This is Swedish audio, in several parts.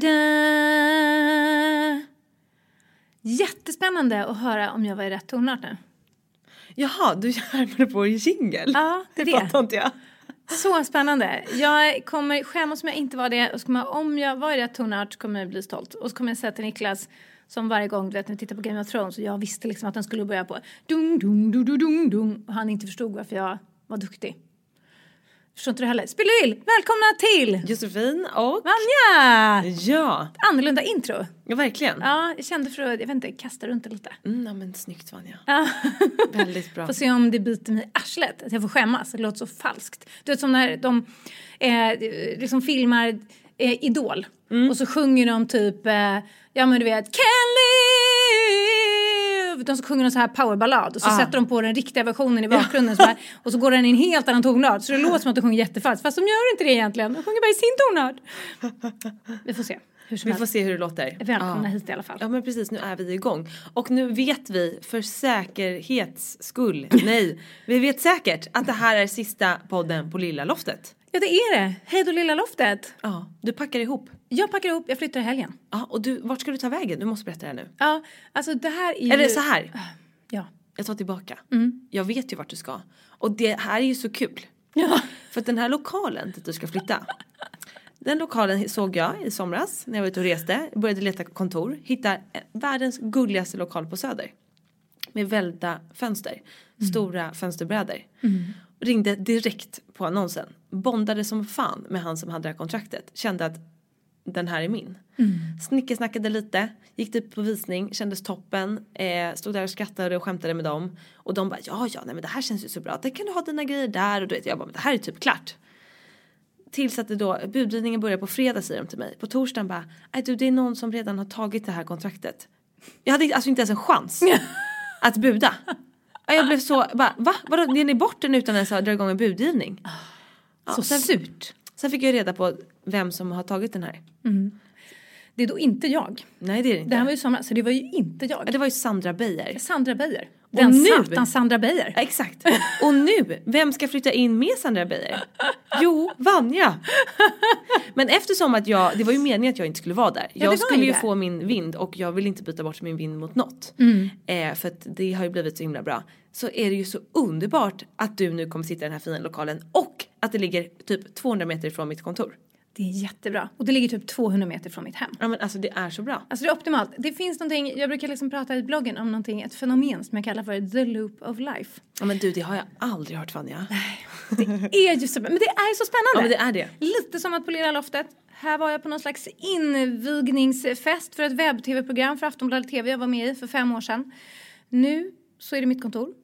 Da. Jättespännande att höra om jag var i rätt tonart nu. Jaha, du härmade på en jingel? Ja, det det fattar inte jag. Så spännande. Jag kommer skämmas om jag inte var det. Och kommer om jag var i rätt tonart kommer jag bli stolt. Och så kommer jag säga till Niklas som varje gång du vet när vi tittar på Game of Thrones och jag visste liksom att den skulle börja på dung dung dung dung dung dung och han inte förstod varför jag var duktig. Förstår inte du heller? Spelar vill! Välkomna till Josefin och... Vanja! Ja, Annorlunda intro. ja verkligen. Ja, jag kände för att, jag vet inte, kasta runt det lite. Mm, ja, men snyggt Vanja. Ja. Väldigt bra. Får se om det biter mig i arslet, att jag får skämmas. Det låter så falskt. Du vet som när de eh, liksom filmar eh, Idol och så sjunger de typ, eh, ja men du vet, live! De så sjunger de så här powerballad och så sätter de på den riktiga versionen i bakgrunden så här, och så går den i en helt annan tonart så det låter som att de sjunger jättefalskt fast de gör inte det egentligen. De sjunger bara i sin tonart. Vi får se. Vi får helst. se hur det låter. Välkomna Ja. hit i alla fall. Ja men precis, nu är vi igång. Och nu vet vi för säkerhets skull, nej, vi vet säkert att det här är sista podden på Lilla Loftet. Ja det är det. Hej då lilla loftet. Ja, du packar ihop. Jag packar ihop, jag flyttar i helgen. Ja, och du, vart ska du ta vägen? Du måste berätta det här nu. Ja, alltså det här är ju... Eller så här, Ja. jag tar tillbaka. Jag vet ju vart du ska. Och det här är ju så kul. Ja. För att den här lokalen dit du ska flytta. Den lokalen såg jag i somras när jag var ute och reste. Började leta kontor. Hittade världens gulligaste lokal på Söder. Med välta fönster. Stora fönsterbrädor. Ringde direkt på annonsen. Bondade som fan med han som hade det här kontraktet. Kände att den här är min. Snickesnackade lite, gick dit på visning, kändes toppen. Eh, stod där och skrattade och skämtade med dem. Och de bara ja ja nej men det här känns ju så bra. Det kan du ha dina grejer där och du vet jag bara men det här är typ klart. Tills att det då, budgivningen börjar på fredag säger de till mig. På torsdagen bara, nej du det är någon som redan har tagit det här kontraktet. Jag hade alltså inte ens en chans att buda. Ja, Jag blev så, bara, va? Vadå, ger ni bort den utan ens att dra igång en budgivning? Ja, Så sen, surt. sen fick jag reda på vem som har tagit den här. Det är då inte jag. Nej det är det inte. Det här var ju somras, så det var ju inte jag. Ja, det var ju Sandra Beijer. Sandra Beijer. Den nu- satan Sandra Beijer. Ja, exakt. Och nu, vem ska flytta in med Sandra Beijer? Jo, Vanja. Men eftersom att jag, det var ju meningen att jag inte skulle vara där. det jag skulle ju det. få min vind och jag vill inte byta bort min vind mot något. Eh, för att det har ju blivit så himla bra. Så är det ju så underbart att du nu kommer sitta i den här fina lokalen och att det ligger typ 200 meter ifrån mitt kontor. Det är jättebra. Och det ligger typ 200 meter från mitt hem. Ja men alltså det är så bra. Alltså det är optimalt. Det finns någonting, jag brukar liksom prata i bloggen om någonting, ett fenomen som jag kallar för the loop of life. Ja men du det har jag aldrig hört Vanja. Det är ju så, men det är så spännande. Ja men det är det. Lite som att polera loftet. Här var jag på någon slags invigningsfest för ett webb-tv-program för Aftonbladet TV jag var med i för fem år sedan. Nu så är det mitt kontor.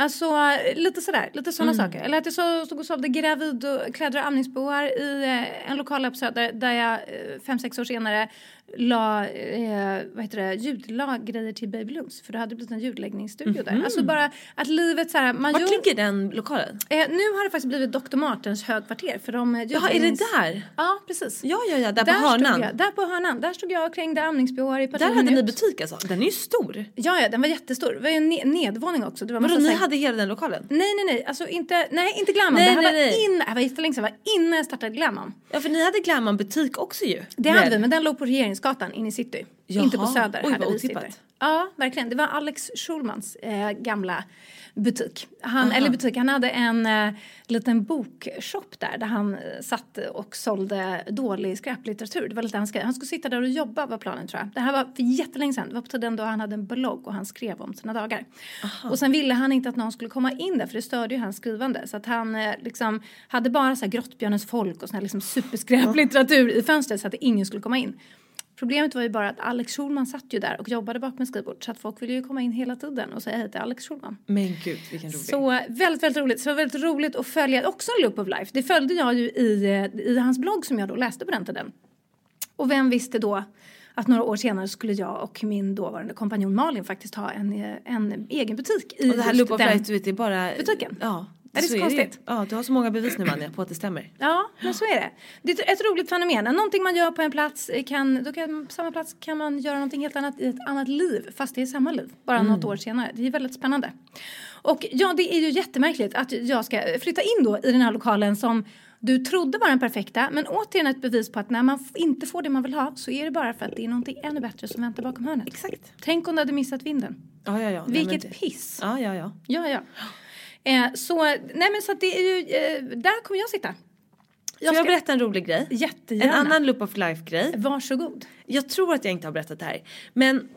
Alltså lite sådär, lite sådana saker. Eller att jag så, stod och sålde gravid och kläder och amningsboar i eh, en lokal där jag eh, fem, sex år senare la, eh, vad heter det, ljudlaggrejer till Babylunks för det hade blivit en ljudläggningsstudio där. Alltså bara att livet så här, man Vart gör, ligger den lokalen? eh, nu har det faktiskt blivit Dr. Martens högkvarter för de eh, Jaha, är det där? Ja, precis. Ja, ja, ja, där, Där på hörnan. jag, där på hörnan. Där stod jag och krängde amningsbehåar i Där hade ni butik alltså? Den är ju stor. Ja, ja, den var jättestor. Det var ju en ne- nedvåning också. Det var Vadå, ni här- hade hela den lokalen? Nej, nej, nej. Alltså inte, nej, inte Glamon. Nej, det här nej, var nej. innan, det var jättelänge sedan. Det var innan jag startade Glamon. Ja, för ni hade Glamman butik också ju. Det hade Väl? vi, men den låg på Regeringsgatan inne i city. Jaha. Inte på Söder. Oj, hade vad city. otippat. Ja, verkligen. Det var Alex Schulmans eh, gamla butik. Han, eller butik, han hade en eh, liten bokshop där, där han eh, satt och sålde dålig skräplitteratur. Det var lite han skrev. Han skulle sitta där och jobba var planen tror jag. Det här var för jättelänge sedan. Det var på tiden då han hade en blogg och han skrev om sina dagar. Och sen ville han inte att någon skulle komma in där för det störde ju hans skrivande. Så att han eh, liksom hade bara så här Grottbjörnens folk och sån här liksom superskräplitteratur i fönstret så att ingen skulle komma in. Problemet var ju bara att Alex Schulman satt ju där och jobbade bakom ett skrivbord så att folk ville ju komma in hela tiden och säga hej till Alex Schulman. Men gud, vilken rolig. Så väldigt, väldigt roligt. Så det var väldigt roligt att följa också Loop of Life. Det följde jag ju i, i hans blogg som jag då läste på den tiden. Och vem visste då att några år senare skulle jag och min dåvarande kompanjon Malin faktiskt ha en, en egen butik i och det här Loop of. Life, du vet, det är bara... butiken. Ja. Är det så ju. konstigt? Ja, du har så många bevis nu Manja på att det stämmer. Ja, men så är det. Det är ett, roligt fenomen. Någonting man gör på en plats kan, då kan, på samma plats kan man göra någonting helt annat i ett annat liv, fast det är samma liv, bara något år senare. Det är väldigt spännande. Och ja, det är ju jättemärkligt att jag ska flytta in då i den här lokalen som du trodde var den perfekta, men återigen ett bevis på att när man inte får det man vill ha så är det bara för att det är någonting ännu bättre som väntar bakom hörnet. Exakt. Tänk om du hade missat vinden. Ja, ja, ja. Nej, Vilket men det- piss. Ja, ja, ja. Ja, ja. Eh, så, nej men så att det är ju, eh, där kommer jag sitta. Får jag ska- berätta en rolig grej? Jättegärna. En annan Loop of Life-grej. Varsågod. Jag tror att jag inte har berättat det här. Men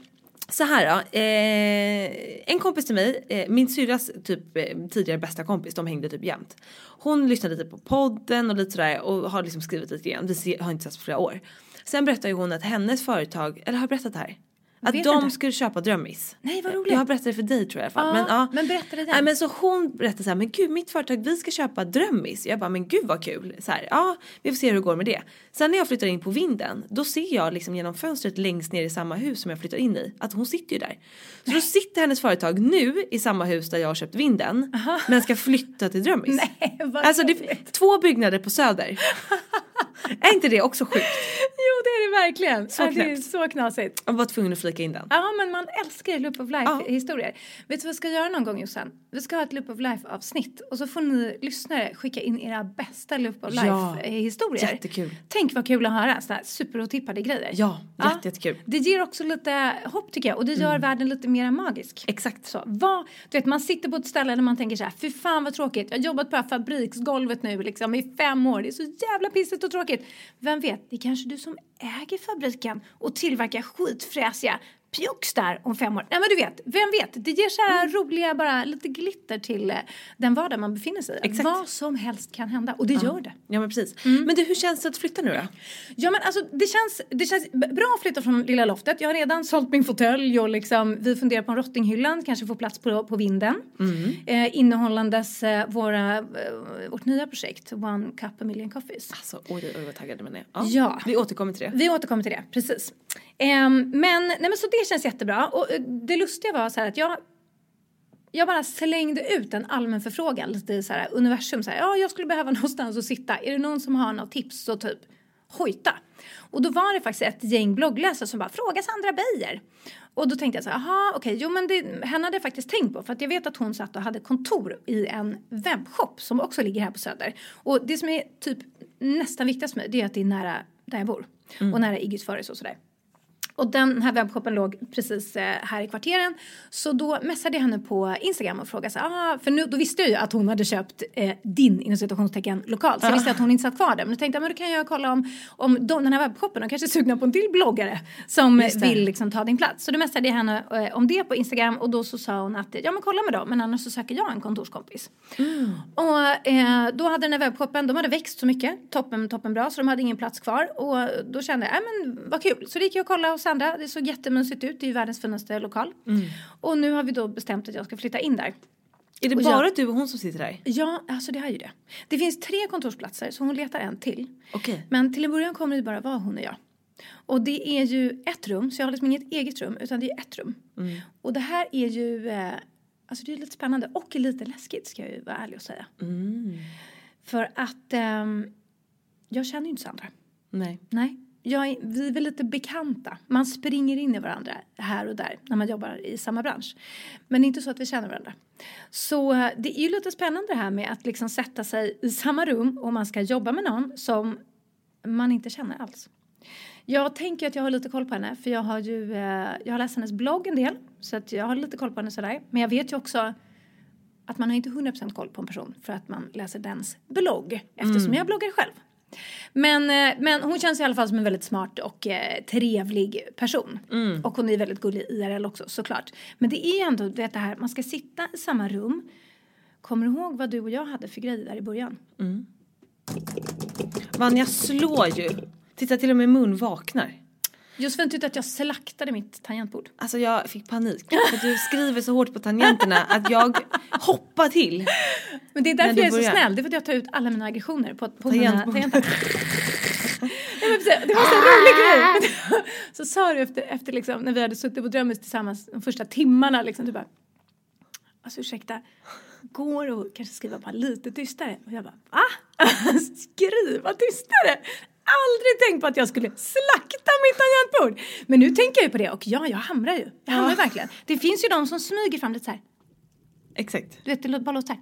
så här då. Eh, en kompis till mig, eh, min syrras typ eh, tidigare bästa kompis, de hängde typ jämt. Hon lyssnade lite på podden och lite sådär och har liksom skrivit lite grann. Vi har inte setts på flera år. Sen berättade ju hon att hennes företag, eller har jag berättat det här? Att de inte. skulle köpa Drömmis. Nej, vad roligt. Jag har berättat det för dig tror jag i alla fall. Ja, men, ja. men berätta det igen. Nej, men så hon berättade så här, men gud mitt företag vi ska köpa Drömmis. Jag bara, men gud vad kul. Så här, ja vi får se hur det går med det. Sen när jag flyttar in på vinden, då ser jag liksom genom fönstret längst ner i samma hus som jag flyttar in i, att hon sitter ju där. Så då sitter hennes företag nu i samma hus där jag har köpt vinden, men ska flytta till Drömmis. Nej, vad Alltså det är två byggnader på Söder. Är inte det också sjukt? Jo, det är det verkligen. Så ja, det är knäppt. så knasigt. Jag var tvungen att flika in den. Ja, men man älskar Loop of Ja. Life-historier. Vet du vad vi ska göra någon gång Jossan? Vi ska ha ett Loop of Life-avsnitt och så får ni lyssnare skicka in era bästa Loop of Ja, Life-historier. jättekul. Tänk vad kul att höra sådana här superotippade grejer. Ja, jätte, jättekul. Det ger också lite hopp tycker jag och det gör världen lite mer magisk. Exakt. Så, vad, du vet, man sitter på ett ställe där man tänker så här, fy fan vad tråkigt, jag har jobbat på det här fabriksgolvet nu liksom i fem år, det är så jävla pissigt och tråkigt. Vem vet, det är kanske du som äger fabriken och tillverkar skitfräsiga pjox där om fem år. Nej men du vet, vem vet, det ger så här roliga bara lite glitter till eh, den vardag man befinner sig i. Exakt. Vad som helst kan hända och det gör det. Ja men precis. Mm. Men du hur känns det att flytta nu då? Ja men alltså det känns, det känns bra att flytta från lilla loftet. Jag har redan sålt min fåtölj och liksom, vi funderar på en rottinghyllan, kanske få plats på, på vinden. Eh, innehållandes eh, våra, eh, vårt nya projekt One Cup A Million Coffees. Alltså oj oj vad taggad man är. Ja. Vi återkommer till det. Vi återkommer till det, precis. Ehm, men, nej men så det känns jättebra. Och eh, det lustiga var så att jag jag bara slängde ut en allmän förfrågan lite så här universum. Så här, ja, jag skulle behöva någonstans att sitta. Är det någon som har något tips så typ hojta. Och då var det faktiskt ett gäng bloggläsare som bara fråga Sandra Beijer. Och då tänkte jag så här, jaha okej, jo men det, henne hade jag faktiskt tänkt på för att jag vet att hon satt och hade kontor i en webbshop som också ligger här på Söder. Och det som är typ nästan viktigast för mig det är att det är nära där jag bor och nära Iggys Föres och sådär. Och den här webbshoppen låg precis eh, här i kvarteren. Så då messade jag henne på Instagram och frågade så ah, för nu, då visste jag ju att hon hade köpt eh, din inom citationstecken lokal. Så jag visste att hon inte satt kvar där. Men då tänkte jag, men då kan jag kolla om, om de, den här webbshoppen, de kanske är sugna på en till bloggare som det. vill liksom ta din plats. Så då messade jag henne eh, om det på Instagram och då så sa hon att ja men kolla med dem men annars så söker jag en kontorskompis. Och eh, då hade den här webbshoppen, de hade växt så mycket, toppen, toppen bra så de hade ingen plats kvar och då kände jag, ja men vad kul. Så då gick jag och kollade hos Sandra, det såg jättemysigt ut, det är ju världens finaste lokal. Och nu har vi då bestämt att jag ska flytta in där. Är det Och bara jag- du och hon som sitter där? Ja, alltså det är ju det. Det finns tre kontorsplatser så hon letar en till. Okej. Men till en början kommer det bara vara hon och jag. Och det är ju ett rum, så jag har liksom inget eget rum utan det är ett rum. Och det här är ju, eh, alltså det är lite spännande och lite läskigt ska jag ju vara ärlig och säga. För att ehm, jag känner ju inte Sandra. Nej. Nej, jag vi är väl lite bekanta. Man springer in i varandra här och där när man jobbar i samma bransch. Men det är inte så att vi känner varandra. Så eh, det är ju lite spännande det här med att liksom sätta sig i samma rum och man ska jobba med någon som man inte känner alls. Jag tänker att jag har lite koll på henne för jag har ju eh, jag har läst hennes blogg en del så att jag har lite koll på henne sådär. Men jag vet ju också att man har inte 100% koll på en person för att man läser dens blogg eftersom jag bloggar själv. Men, eh, men hon känns i alla fall som en väldigt smart och eh, trevlig person. Och hon är väldigt gullig IRL också såklart. Men det är ändå du vet, det här, man ska sitta i samma rum. Kommer du ihåg vad du och jag hade för grejer där i början? Vanja slår ju. Titta till och med mun vaknar. Josefin tyckte att jag slaktade mitt tangentbord. Alltså jag fick panik. För att du skriver så hårt på tangenterna att jag hoppar till. Men det är därför jag är så snäll. Det är för att jag tar ut alla mina aggressioner på, på mina Tangentbord. tangenter. Det var så en rolig grej. Så sa du efter, efter liksom, när vi hade suttit på Drömmes tillsammans de första timmarna liksom, du bara Alltså ursäkta, går det att kanske skriva bara lite tystare? Och jag bara va? skriva tystare? Aldrig tänkt på att jag skulle slakta mitt tangentbord. Men nu tänker jag ju på det och ja, jag hamrar ju. Jag hamrar verkligen. Det finns ju de som smyger fram lite så här. Exakt. Du vet, det bara låter så här.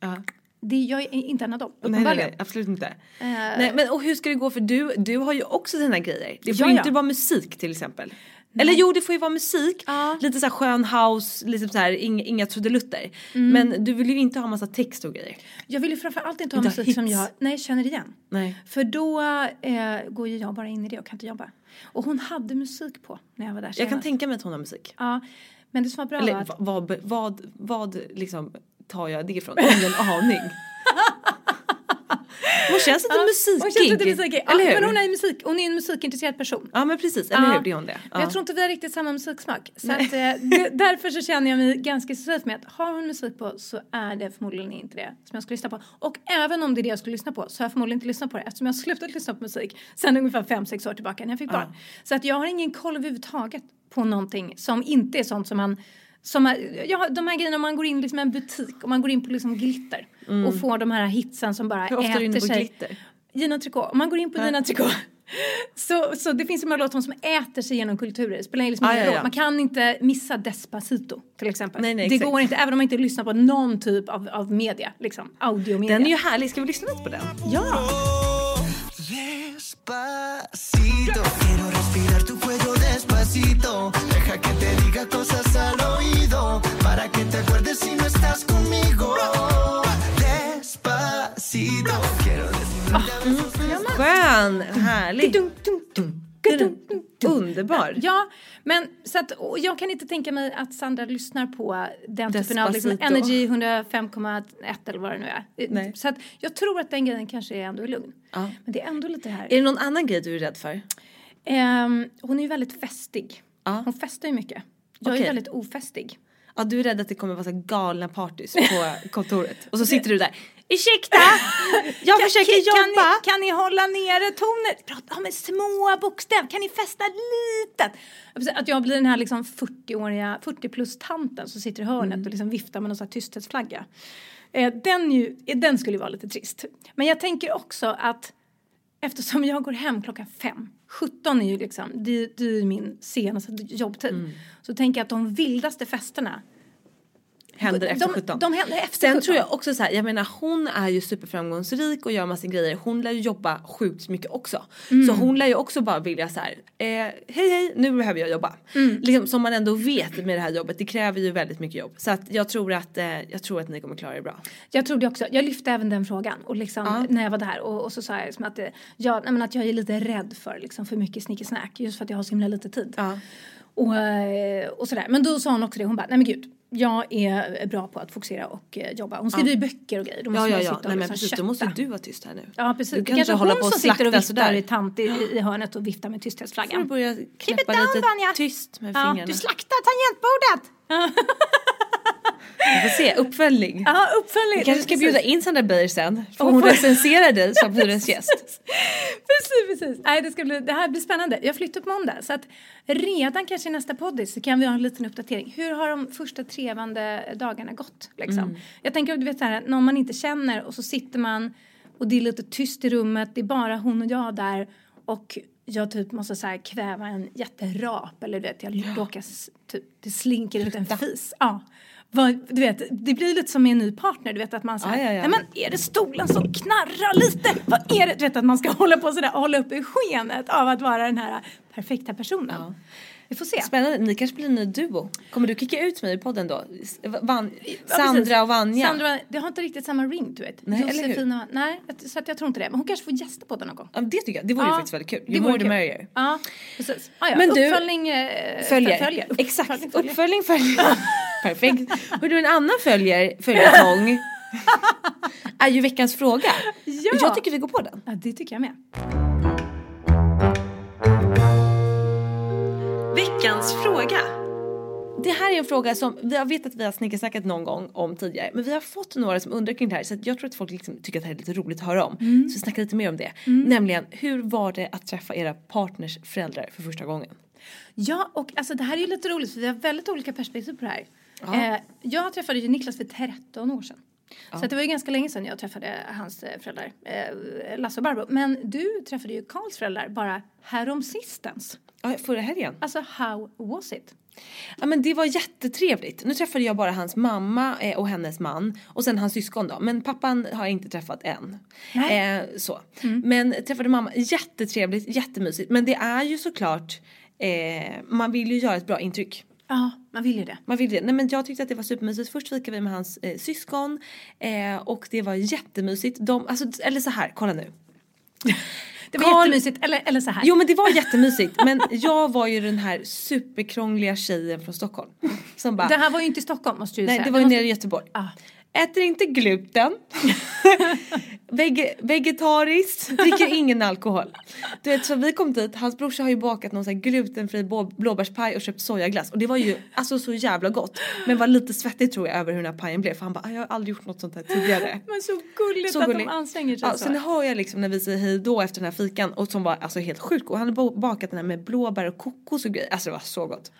Ja. Det, jag är inte en av dem, Nej, nej, nej, absolut inte. Eh, Nej, men och hur ska det gå för du, du har ju också dina grejer. Det får Ja, ju ja. inte vara musik till exempel. Eller jo, det får ju vara musik. Ja. Lite så här skön house, lite så här, inga, inga trudelutter. Mm. Men du vill ju inte ha massa text och grejer. Jag vill ju framförallt inte ha Inte musik som hits. jag nej, känner igen. Nej. För då eh, går ju jag bara in i det och kan inte jobba. Och hon hade musik på när jag var där Jag kan senast. tänka mig att hon har musik. Ja, men det som var bra Eller var att va- vad, vad, vad liksom tar jag det ifrån? Ingen aning. Hon känns lite Ja, musikig. Hon känns lite musikig. Ja, men hon är, musik, hon är en musikintresserad person. Ja men precis, eller Ja. hur? Det är hon det. Ja. Jag tror inte vi har riktigt samma musiksmak. Så att, eh, därför så känner jag mig ganska safe med att har hon musik på så är det förmodligen inte det som jag skulle lyssna på. Och även om det är det jag skulle lyssna på så har jag förmodligen inte lyssnat på det eftersom jag har slutat lyssna på musik sen ungefär fem sex år tillbaka när jag fick barn. Så att jag har ingen koll överhuvudtaget på någonting som inte är sånt som man som är, ja, de här grejerna om man går in liksom i en butik och man går in på liksom glitter och får de här hitsen som bara Hur ofta är du inne äter på sig. glitter? Gina Tricot, om man går in på Gina Tricot så, så det finns ju många låtar som äter sig genom kulturer. Det spelar liksom Ah, ja, ja. Man kan inte missa Despacito till exempel. Nej, nej, det exakt. går inte, även om man inte lyssnar på någon typ av, av media, liksom audiomedia. Den är ju härlig, ska vi lyssna lite på den? Ja! Despacito, despacito. Deja que te diga cosas al oído. Para que te acuerdes si no estás conmigo. Despacito, quiero. Skön, härlig. Underbar. Ja, men så att, jag kan inte tänka mig att Sandra lyssnar på den typen av liksom. Energy 105,1 eller vad det nu är. Nej. Så att jag tror att den grejen kanske är ändå lugn. Ja. Men det är ändå lite här. Är det någon annan grej du är rädd för? Ehm, hon är ju väldigt festig. Ja. Hon festar ju mycket. Jag Okej. är väldigt ofestig. Ja, du är rädd att det kommer vara så galna partys på kontoret. Och så sitter du där. Ursäkta! Jag försöker kan, jobba! Kan ni, kan ni hålla nere tonen? Prata med små bokstäver. Kan ni festa litet? Att jag blir den här liksom 40-åriga, 40 plus tanten som sitter i hörnet Mm. och liksom viftar med någon sån här tysthetsflagga. Eh, den, ju, den skulle ju vara lite trist. Men jag tänker också att eftersom jag går hem klockan fem, 17 är ju liksom, det, det är min senaste jobbtid. Mm. Så tänker jag att de vildaste festerna Händer efter de, 17. De händer efter Sen 17. tror jag också så här, jag menar hon är ju superframgångsrik och gör massa grejer. Hon lär ju jobba sjukt mycket också. Mm. Så hon lär ju också bara vilja så här, eh, hej hej nu behöver jag jobba. Mm. Liksom, som man ändå vet med det här jobbet, det kräver ju väldigt mycket jobb. Så att jag tror att, eh, jag tror att ni kommer klara er bra. Jag trodde också, jag lyfte även den frågan och liksom, när jag var där och, och så sa jag liksom att, eh, jag, men att jag är lite rädd för liksom, för mycket snickesnack just för att jag har så himla lite tid. Ja. Och, eh, och sådär. Men då sa hon också det, hon bara, nej men gud, jag är bra på att fokusera och eh, jobba. Hon skriver ju böcker och grejer, då måste Ja ja ja, och nej men liksom precis kötta. då måste du vara tyst här nu. Ja precis, Du det kan kanske inte hålla på och och slakta viftar sådär. i, tant i, i hörnet och viftar med Får du tysthetsflaggan. börja knäppa down, lite Vanja. tyst med Ja, fingrarna. du slaktar tangentbordet! Vi får se, uppföljning. Ja, uppföljning. Vi kanske ska Precis. bjuda in Sandra Beijer sen. Får Hon recensera dig som hyresgäst. Precis, precis. Nej, det, ska bli, det här blir spännande. Jag flyttar på måndag så att redan kanske i nästa poddis så kan vi ha en liten uppdatering. Hur har de första trevande dagarna gått? Liksom? Jag tänker, du vet så här, någon man inte känner och så sitter man och det är lite tyst i rummet, det är bara hon och jag där och jag typ måste så kväva en jätterap eller du vet, jag råkar s- typ, det slinker ut en fis. Ja. Vad, du vet, det blir lite som med en ny partner, du vet att man säger, Ja, ja, ja. men är det stolen som knarrar lite? Vad är det? Du vet att man ska hålla på sådär hålla upp i skenet av att vara den här perfekta personen. Vi får se. Spännande, ni kanske blir en ny duo. Kommer du kicka ut mig i podden då? Van, Ja. Sandra och Vanja? Sandra, det har inte riktigt samma ring du vet. Nej? Josefina, nej, så att jag tror inte det. Men hon kanske får gästa på den någon gång. Ja, det tycker jag, det vore ju faktiskt väldigt kul. Ju more the merrier. Ja, precis. Ah, ja. Men du- Uppföljning eh, Följer. följer. Exakt, Uppföljning uppföljning följer. Perfekt. Hör du en annan följer, följetong är ju veckans fråga. Ja. Jag tycker vi går på den. Ja, det tycker jag med. Veckans fråga. Det här är en fråga som har vet att vi har snickersnackat någon gång om tidigare men vi har fått några som undrar kring det här så jag tror att folk liksom tycker att det här är lite roligt att höra om. Så vi snackar lite mer om det. Nämligen hur var det att träffa era partners föräldrar för första gången? Ja, och alltså det här är ju lite roligt för vi har väldigt olika perspektiv på det här. Eh, jag träffade ju Niklas för 13 år sedan. Så att det var ju ganska länge sedan jag träffade hans eh, föräldrar, eh, Lasse och Barbro. Men du träffade ju Karls föräldrar bara härom sistens. Ja, förra helgen. Alltså how was it? Ja men det var jättetrevligt. Nu träffade jag bara hans mamma eh, och hennes man och sen hans syskon då. Men pappan har jag inte träffat än. Eh, så. Men träffade mamma, jättetrevligt, jättemysigt. Men det är ju såklart, eh, man vill ju göra ett bra intryck. Ja, man vill ju det. Man vill det. Nej men jag tyckte att det var supermysigt. Först fikade vi med hans eh, syskon eh, och det var jättemysigt. De, alltså, eller så här, kolla nu. Det var Karl- jättemysigt, eller, eller så här. Jo men det var jättemysigt men jag var ju den här superkrångliga tjejen från Stockholm. Som bara, Det här var ju inte i Stockholm måste du nej säga. det var ju måste- nere i Göteborg. Ah. Äter inte gluten. Vege, vegetariskt. Dricker ingen alkohol. Du vet så vi kom dit, hans brorsa har ju bakat någon sån här glutenfri blå- blåbärspaj och köpt sojaglass och det var ju alltså så jävla gott. Men var lite svettig tror jag över hur den här pajen blev för han bara "Ah, jag har aldrig gjort något sånt här tidigare. Men så gulligt Så att gulligt. de anstränger sig Ja, så. sen hör jag liksom när vi säger hej då efter den här fikan och som var alltså helt sjukt god. Han hade bakat den här med blåbär och kokos och grejer. Alltså det var så gott.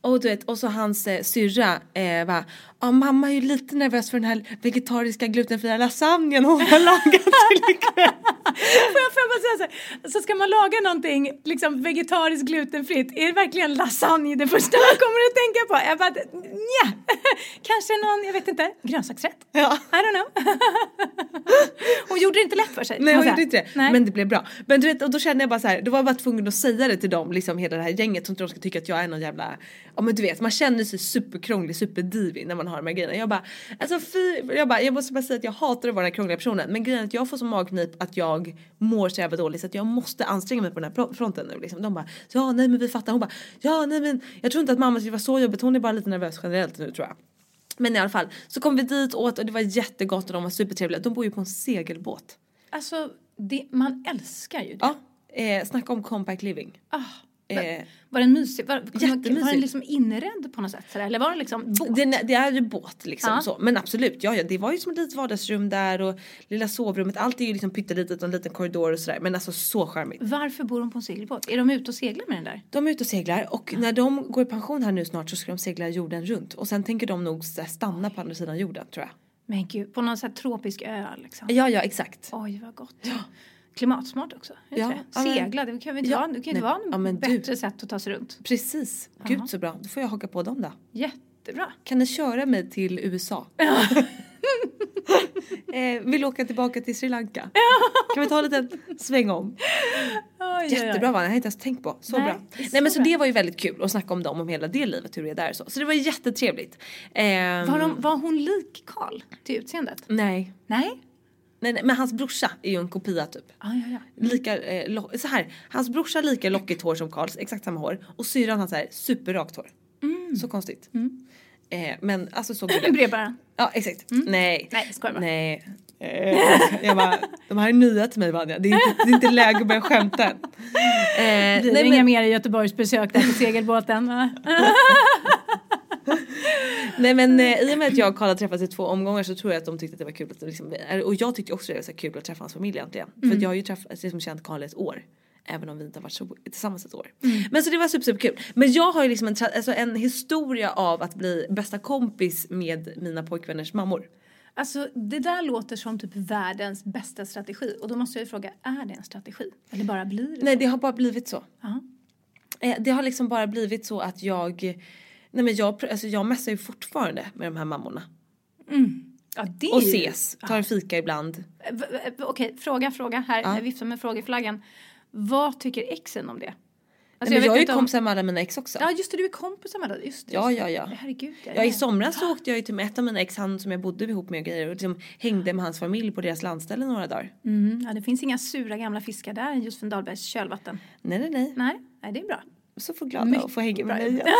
Och du vet, och så hans eh, syrra eh, bara, ja mamma är ju lite nervös för den här vegetariska glutenfria lasagnen hon har lagat till ikväll. Får jag, får jag bara säga så här, så ska man laga någonting liksom vegetariskt glutenfritt, är det verkligen lasagne det första man kommer att tänka på? Jag bara, nja, kanske någon, jag vet inte, grönsaksrätt? Ja. I don't know. hon gjorde det inte lätt för sig. Nej hon gjorde inte det. Nej. Men det blev bra. Men du vet och då kände jag bara så här, då var jag bara tvungen att säga det till dem, liksom hela det här gänget så inte de ska tycka att jag är någon jävla, ja men du vet man känner sig superkrånglig, superdivig när man har de här grejerna. Jag bara, alltså fy, jag bara, jag måste bara säga att jag hatar att vara den här krångliga personen men grejen är att jag får så magknip att jag mår så jävla dåligt så att jag måste anstränga mig på den här fronten nu liksom. De bara, ja nej men vi fattar. Hon bara, ja nej men jag tror inte att mamma skulle vara så jobbigt, hon är bara lite nervös generellt nu tror jag. Men i alla fall så kom vi dit åt och det var jättegott och de var supertrevliga. De bor ju på en segelbåt. Alltså, det, man älskar ju det. Ja, eh, snacka om compact living. Ah, Eh, var den mysig? Var, var Jättemysig. den liksom inredd på något sätt? Eller var den liksom båt? det, det är ju båt liksom Ja. så. Men absolut, ja, ja det var ju som ett litet vardagsrum där och lilla sovrummet. Allt är ju liksom pyttelitet och en liten korridor och sådär. Men alltså så charmigt. Varför bor de på en segelbåt? Är de ute och seglar med den där? De är ute och seglar och när de går i pension här nu snart så ska de segla jorden runt. Och sen tänker de nog stanna på andra sidan jorden tror jag. Men gud, på någon sån här tropisk ö liksom. Ja, ja exakt. Oj, vad gott. Klimatsmart också. det Ja, inte det? Segla, det kan väl inte Ja, vara, det kan inte nej, vara ja, men något du- bättre sätt att ta sig runt. Precis. Gud så bra. Då får jag haka på dem då. Jättebra. Kan ni köra mig till USA? eh, vill åka tillbaka till Sri Lanka? Kan vi ta en liten sväng om? Oj, Jättebra va? Jag har inte ens tänkt på. Så Nej, bra. det så Nej men så bra. det var ju väldigt kul att snacka om dem, om hela det livet, hur det är där och så. Så det var jättetrevligt. Ehm, Var, de, var hon lik Karl till utseendet? Nej. Nej? Nej. Nej men hans brorsa är ju en kopia typ. Ah, ja, ja. Lika, eh, lo- så här, hans brorsa lika lockigt hår som Karls, exakt samma hår. Och syrran har så här superrakt hår. Mm. Så konstigt. Eh, men alltså så gulligt. Brevbäraren. Ja exakt. Nej. Mm. Nej, jag skojar bara. Nej. Eh, jag bara, de här är nya till mig Vanja. Det är inte, det är inte läge att börja skämta än. Eh, Blir nej, inga men, mer Göteborgsbesök där på segelbåten? va? Nej men eh, i och med att jag och Karl har träffats i två omgångar så tror jag att de tyckte att det var kul att liksom, och jag tyckte också att det var så kul att träffa hans familj egentligen. För att jag har ju träffat, liksom känt Karl ett år. Även om vi inte har varit så, tillsammans ett år. Men så det var super, super kul. Men jag har ju liksom en, alltså en historia av att bli bästa kompis med mina pojkvänners mammor. Alltså det där låter som typ världens bästa strategi. Och då måste jag ju fråga, är det en strategi? Eller bara blir det Nej så? det har bara blivit så. Ja. Eh, Det har liksom bara blivit så att jag Nej men jag, alltså jag messar ju fortfarande med de här mammorna. Ja, det är Och ju- ses, tar en fika ibland. Eh, v- v- Okej, fråga, fråga här. Ja. Jag viftar med frågeflaggan. Vad tycker exen om det? Nej, men jag är ju om- kompisar med alla mina ex också. Ja just det, du är kompisar med det. Just det. Ja, just ja, det. ja. Herregud. Ja, Ja i ja. somras så åkte jag ju till ett av mina ex, han som jag bodde ihop med och grejer och liksom hängde med hans familj på deras landställe några dagar. Mm, ja, det finns inga sura gamla fiskar där i Josefin Dahlbergs kölvatten. Nej nej nej. Nej, nej det är bra. Så får glada Mycket att få hänga med mig.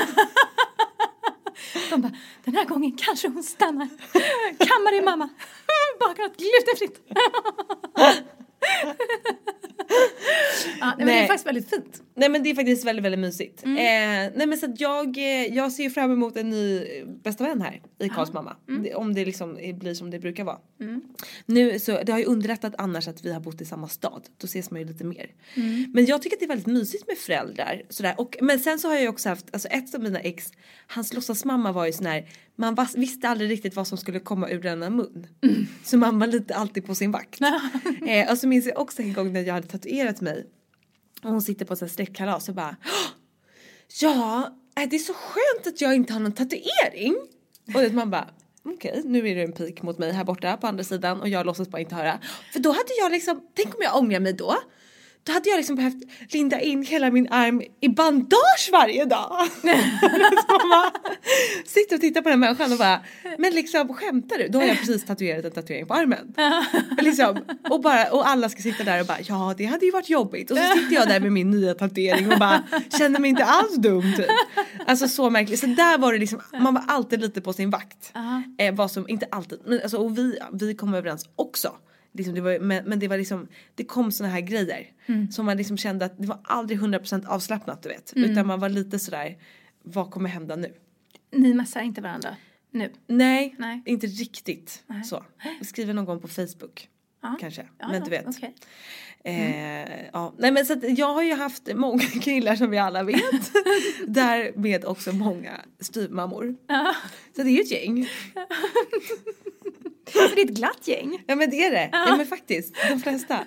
De bara, den här gången kanske hon stannar. Kammar din mamma. Bakåt, glutenfritt. ja, nej, men det är faktiskt väldigt fint. Nej men det är faktiskt väldigt väldigt mysigt. Mm. Eh, nej men så att jag, eh, jag ser fram emot en ny eh, bästa vän här i Karls mamma. Mm. Om det liksom blir som det brukar vara. Nu så det har ju underlättat annars att vi har bott i samma stad. Då ses man ju lite mer. Mm. Men jag tycker att det är väldigt mysigt med föräldrar. Sådär. Och, men sen så har jag ju också haft, alltså ett av mina ex, hans låtsasmamma var ju sån här, man vas, visste aldrig riktigt vad som skulle komma ur denna mun. Mm. Så man var lite alltid på sin vakt. eh, och så minns jag också en gång när jag hade tatuerat mig. Och hon sitter på ett släktkalas och bara Ja, äh, det är så skönt att jag inte har någon tatuering. Och man bara okej nu är det en pik mot mig här borta på andra sidan och jag låtsas bara inte höra. För då hade jag liksom, tänk om jag ångrar mig då. Då hade jag liksom behövt linda in hela min arm i bandage varje dag. så man bara sitter och tittar på den människan och bara, men liksom skämtar du? Då har jag precis tatuerat en tatuering på armen. liksom, och, bara, och alla ska sitta där och bara, ja det hade ju varit jobbigt. Och så sitter jag där med min nya tatuering och bara känner mig inte alls dum typ. Alltså så märkligt. Så där var det liksom, man var alltid lite på sin vakt. Eh, vad som, inte alltid, men alltså, och vi, vi kom överens också. Liksom det var, men, men det var liksom, det kom såna här grejer. Som man liksom kände att det var aldrig 100% avslappnat du vet. Utan man var lite sådär, vad kommer hända nu? Ni messar inte varandra nu. Nej, Nej. inte riktigt så. Vi skriver någon gång på Facebook. Kanske, Ja, men du vet. okej. Eh, ja. Nej men så att jag har ju haft många killar som vi alla vet. Därmed också många styvmammor. Så det är ju ett gäng. Det är ett glatt gäng. Ja men det är det. Ja, men faktiskt, de flesta.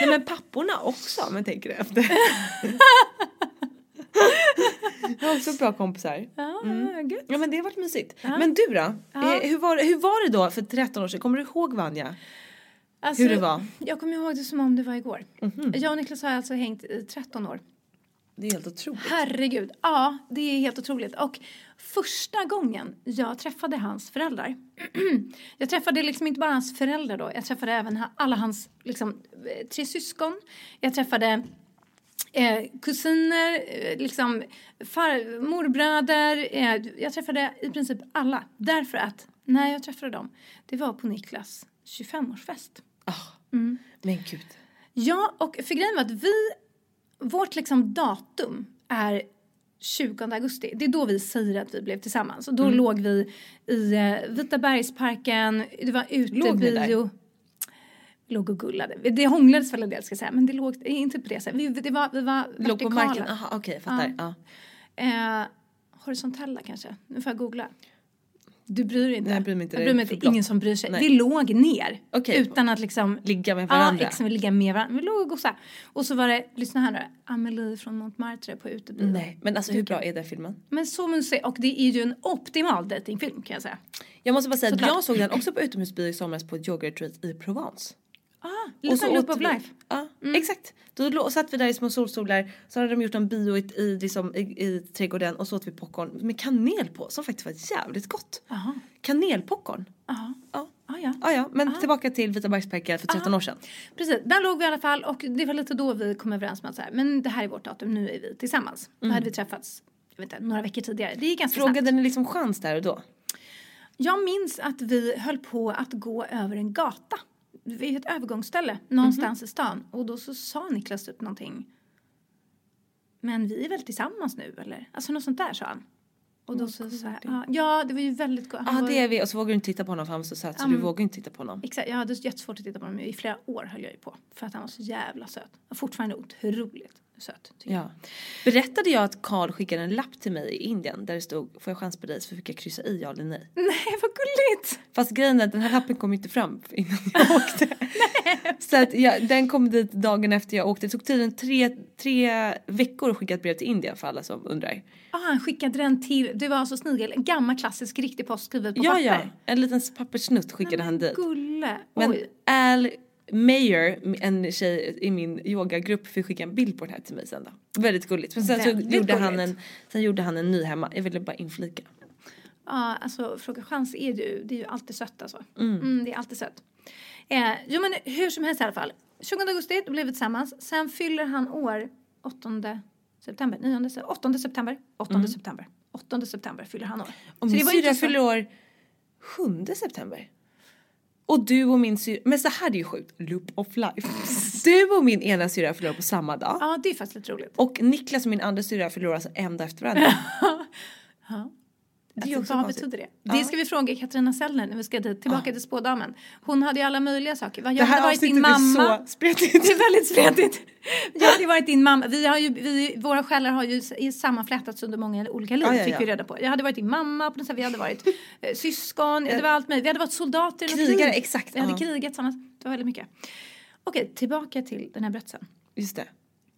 Nej men papporna också om man tänker efter. Jag har också bra kompisar. Ja, gött. Ja men det har varit mysigt. Men du då? Eh, hur, var, hur var det då för 13 år sedan? Kommer du ihåg Vanja? Alltså, Hur det var? Jag kommer ihåg det som om det var igår. Jag och Niklas har alltså hängt i 13 år. Det är helt otroligt. Herregud, ja det är helt otroligt. Och första gången jag träffade hans föräldrar. jag träffade liksom inte bara hans föräldrar då. Jag träffade även alla hans liksom, eh, tre syskon. Jag träffade eh, kusiner, eh, liksom far, morbröder. Eh, jag träffade i princip alla. Därför att när jag träffade dem, det var på Niklas 25-årsfest. Men gud. Ja, och för grejen var att vi, vårt liksom datum är 20 augusti. Det är då vi säger att vi blev tillsammans. Och då Mm. låg vi i eh, Vita bergsparken, det var Låg ni där? utebio. Vi låg och gullade. Det hånglades väl en del ska jag säga, men det låg inte på det sättet. Vi, det var, vi var Låg på vertikala. marken? Aha, okej, fattar. Ja. Eh, horisontella kanske. Nu får jag googla. Du bryr dig inte? Nej, jag bryr mig inte. Jag bryr mig inte. Ingen som bryr sig. Nej. Vi låg ner. Okej. Utan att liksom Ligga med varandra. Ja, exakt. Vi ligga med varandra. Vi låg och gosade. Och så var det, lyssna här nu, Amelie från Montmartre på utebio. Nej, men alltså hur bra är den filmen? Men så mysigt. Och det är ju en optimal datingfilm kan jag säga. Jag måste bara säga att Såklart. jag såg den också på utomhusbio i somras på ett yogaretreat i Provence. Ah, Och lite så loop of life. Ja, exakt. Då satt vi där i små solstolar, så hade de gjort en bio i, i, liksom, i, i trädgården och så åt vi popcorn med kanel på som faktiskt var jävligt gott. Jaha. Kanelpopcorn. Jaha. Ja. Ah, ja. Ja, ja, men tillbaka till Vita bergsparken för 13 år sedan. Precis, där låg vi i alla fall och det var lite då vi kom överens med att så här, men det här är vårt datum, nu är vi tillsammans. Då hade vi träffats, jag vet inte, några veckor tidigare. Det gick ganska snabbt. Frågade ni liksom chans där och då? Jag minns att vi höll på att gå över en gata vid ett övergångsställe någonstans i stan och då så sa Niklas typ någonting. Men vi är väl tillsammans nu eller? Alltså något sånt där sa han. Och då så, så här, ja, ja, det var ju väldigt gott. Ja var- det är vi och så vågar du inte titta på honom för han var så söt så du vågar inte titta på honom. Exakt, jag hade jättesvårt att titta på honom i flera år höll jag ju på. För att han var så jävla söt. Och fortfarande otroligt söt. Tycker jag. Ja. Berättade jag att Karl skickade en lapp till mig i Indien där det stod får jag chans på dig så fick jag kryssa i ja eller nej. Nej vad gulligt! Fast grejen är att den här lappen kom inte fram innan jag åkte. så att jag, den kom dit dagen efter jag åkte. Det tog tiden tre, tre veckor att skicka ett brev till Indien för alla som undrar. Ah, han skickade den till, det var så snigel, en gammal klassisk riktig post skriven på Ja papper. ja, en liten papperssnutt skickade han dit. Gulle! Men. Al Mayer, en tjej i min yogagrupp, fick skicka en bild på det här till mig sen då. Väldigt gulligt. Men sen, så Väldigt gjorde, han gulligt. en, sen gjorde han en ny hemma. Jag ville bara inflika. Ja, alltså Fråga Chans är ju, det är ju alltid sött alltså. Mm. det är alltid sött. Eh, jo men hur som helst i alla fall. 20 augusti, då blev vi tillsammans. Sen fyller han år 8 september, 9, se- 8 september, 8 september. 8 september fyller han år. Så min det var syrra så- fyller år 7 september. Och du och min syrra, men så här är ju sjukt, loop of life. Du och min ena syrra fyller år på samma dag. Ja, det är faktiskt lite roligt. Och Niklas och min andra syrra fyller år alltså en dag efter varandra. Det är ju Alltså, vad betyder det? Det ska vi fråga Katarina Sellner när vi ska dit, tillbaka till spådamen. Hon hade ju alla möjliga saker. Jag Det här hade varit din mamma. är så spretigt. Det är väldigt spretigt. Jag hade ju varit din mamma. Vi har ju, vi, våra själar har ju sammanflätats under många olika liv, Ja, ja, fick ja. vi reda på. Jag hade varit din mamma, på något sätt. vi hade varit eh, syskon, det var allt möjligt. Vi hade varit soldater i Krigare, krig. exakt, Vi hade ja. krigat tillsammans. Det var väldigt mycket. Okej, tillbaka till den här berättelsen. Just det.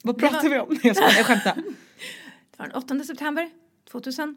Vad Det pratar var- vi om? Jag skämtar. Det var den 8 september 2000.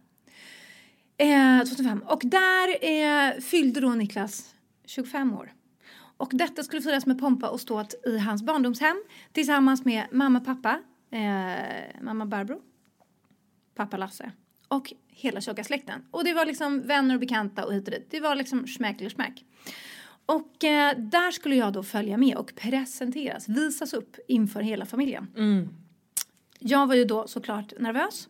Eh, 2005. Och där eh, fyllde då Niklas 25 år. Och detta skulle firas med pompa och ståt i hans barndomshem tillsammans med mamma, pappa, eh, mamma Barbro, pappa Lasse och hela tjocka släkten. Och det var liksom vänner och bekanta och hit och dit. Det var liksom smäck eller smäck. Och eh, där skulle jag då följa med och presenteras, visas upp inför hela familjen. Jag var ju då såklart nervös.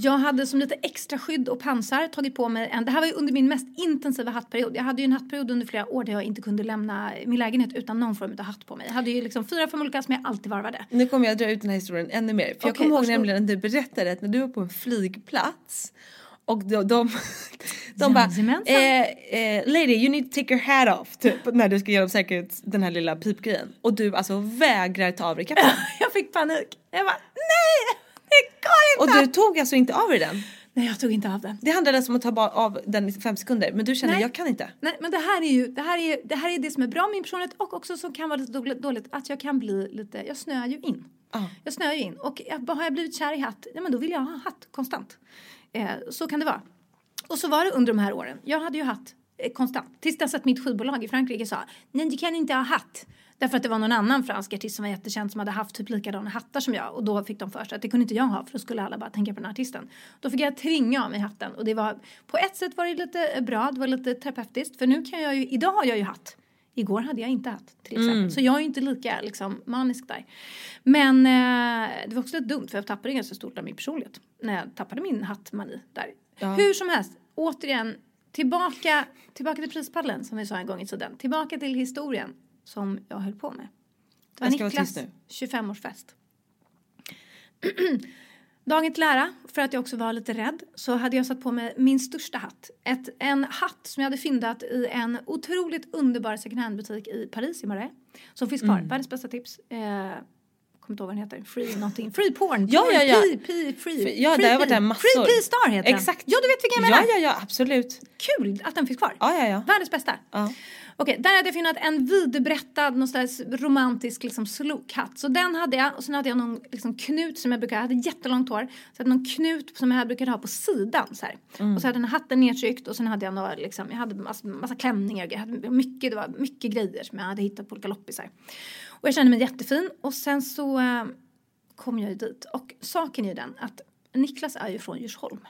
Jag hade som lite extra skydd och pansar tagit på mig en, det här var ju under min mest intensiva hattperiod. Jag hade ju en hattperiod under flera år där jag inte kunde lämna min lägenhet utan någon form av hatt på mig. Jag hade ju liksom fyra, fem olika som jag alltid varvade. Nu kommer jag dra ut den här historien ännu mer. För jag Okej, kommer ihåg nämligen att du berättade att när du var på en flygplats och de, de, de bara eh, eh, Lady you need to take your hat off typ när du ska genom säkerhets den här lilla pipgrejen. Och du alltså vägrar ta av dig kappan. Jag fick panik. Jag bara nej, det går och inte. du tog alltså inte av dig den. Nej jag tog inte av den. Det handlade alltså om att ta av den i fem sekunder men du känner Nej. jag kan inte. Nej men det här är ju det här är, det här är det som är bra med min personlighet och också som kan vara lite dåligt, att jag kan bli lite, jag snöar ju in. Ja. Jag snöar ju in och har jag blivit kär i hatt, ja men då vill jag ha hatt konstant. Eh, så kan det vara. Och så var det under de här åren. Jag hade ju hatt eh, konstant. Tills dess att mitt skivbolag i Frankrike sa nej du kan inte ha hatt. Därför att det var någon annan fransk artist som var jättekänd som hade haft typ likadana hattar som jag. Och då fick de för sig att det kunde inte jag ha för då skulle alla bara tänka på den här artisten. Då fick jag tvinga av mig hatten och det var på ett sätt var det lite bra, det var lite terapeutiskt. För nu kan jag ju, idag har jag ju hatt. Igår hade jag inte hatt till exempel. Så jag är ju inte lika liksom, manisk där. Men eh, det var också lite dumt för jag tappade ganska stort av min personlighet. När jag tappade min hattmani där. Hur som helst, återigen tillbaka, tillbaka till prispallen som vi sa en gång i tiden. Tillbaka till historien som jag höll på med. Det var Niklas tyst 25-årsfest. Dagen till ära, för att jag också var lite rädd, så hade jag satt på mig min största hatt. Ett, en hatt som jag hade fyndat i en otroligt underbar second hand-butik i Paris i Marais. Som finns kvar, Mm. världens bästa tips. Eh, kommer inte ihåg vad den heter. Free någonting. Free porn. Ja, porn, ja, ja. P, P, free. Ja, free där har jag varit där massor. Free P Star heter Exakt. den. Ja, du vet vilken jag menar. Ja, ja, ja, absolut. Kul att den finns kvar. Ja, ja, ja. Världens bästa. Ja. Okej, där hade jag funnit en vidberättad, någon slags romantisk liksom slokhatt. Så den hade jag och sen hade jag någon liksom knut som jag brukar, jag hade jättelångt hår. Så jag hade någon knut som jag brukade ha på sidan så här. Och så hade den hatten nedtryckt och sen hade jag några liksom, jag hade massa, massa klänningar och jag hade mycket, det var mycket grejer som jag hade hittat på olika loppisar. Och jag kände mig jättefin och sen så eh, kom jag ju dit och saken är ju den att Niklas är ju från Djursholm.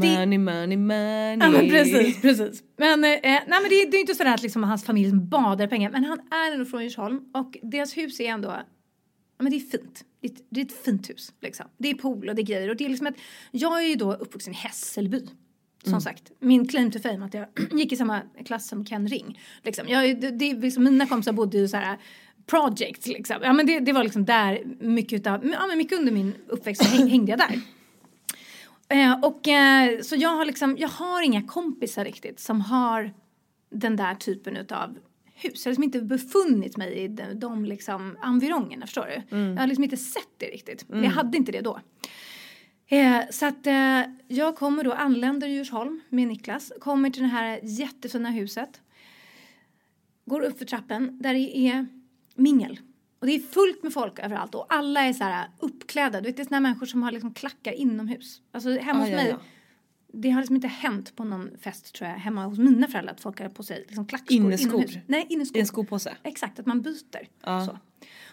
Det- Money, money, money. Ja men precis, precis. Men, eh, nej, men det, det är inte sådär att liksom hans familj som badar pengar. Men han är ändå från Djursholm och deras hus är ändå, ja men det är fint. Det är ett, det är ett fint hus liksom. Det är pool och det är grejer och det är liksom ett, jag är ju då uppvuxen i Hässelby. Som sagt, min claim to fame att jag gick i samma klass som Ken Ring. Liksom. Jag, det, det, liksom, mina kompisar bodde ju så här projects liksom. Ja men det, det var liksom där mycket utav, ja men mycket under min uppväxt så häng, hängde jag där. Eh, och eh, så jag har liksom, jag har inga kompisar riktigt som har den där typen utav hus. Jag har liksom inte befunnit mig i de, de liksom environgerna, förstår du? Jag har liksom inte sett det riktigt. Jag hade inte det då. Eh, så att eh, jag kommer då, anländer Djursholm med Niklas, kommer till det här jättefina huset. Går upp för trappen där det är mingel. Och det är fullt med folk överallt och alla är så här uppklädda. Du vet, det är såna människor som har liksom klackar inomhus. Alltså hemma Ah, hos ja, mig. ja. Det har liksom inte hänt på någon fest tror jag hemma hos mina föräldrar att folk har på sig liksom klackskor Inneskor. inomhus. Nej, inneskor. I en skopåse. Exakt, att man byter. Ja. Så.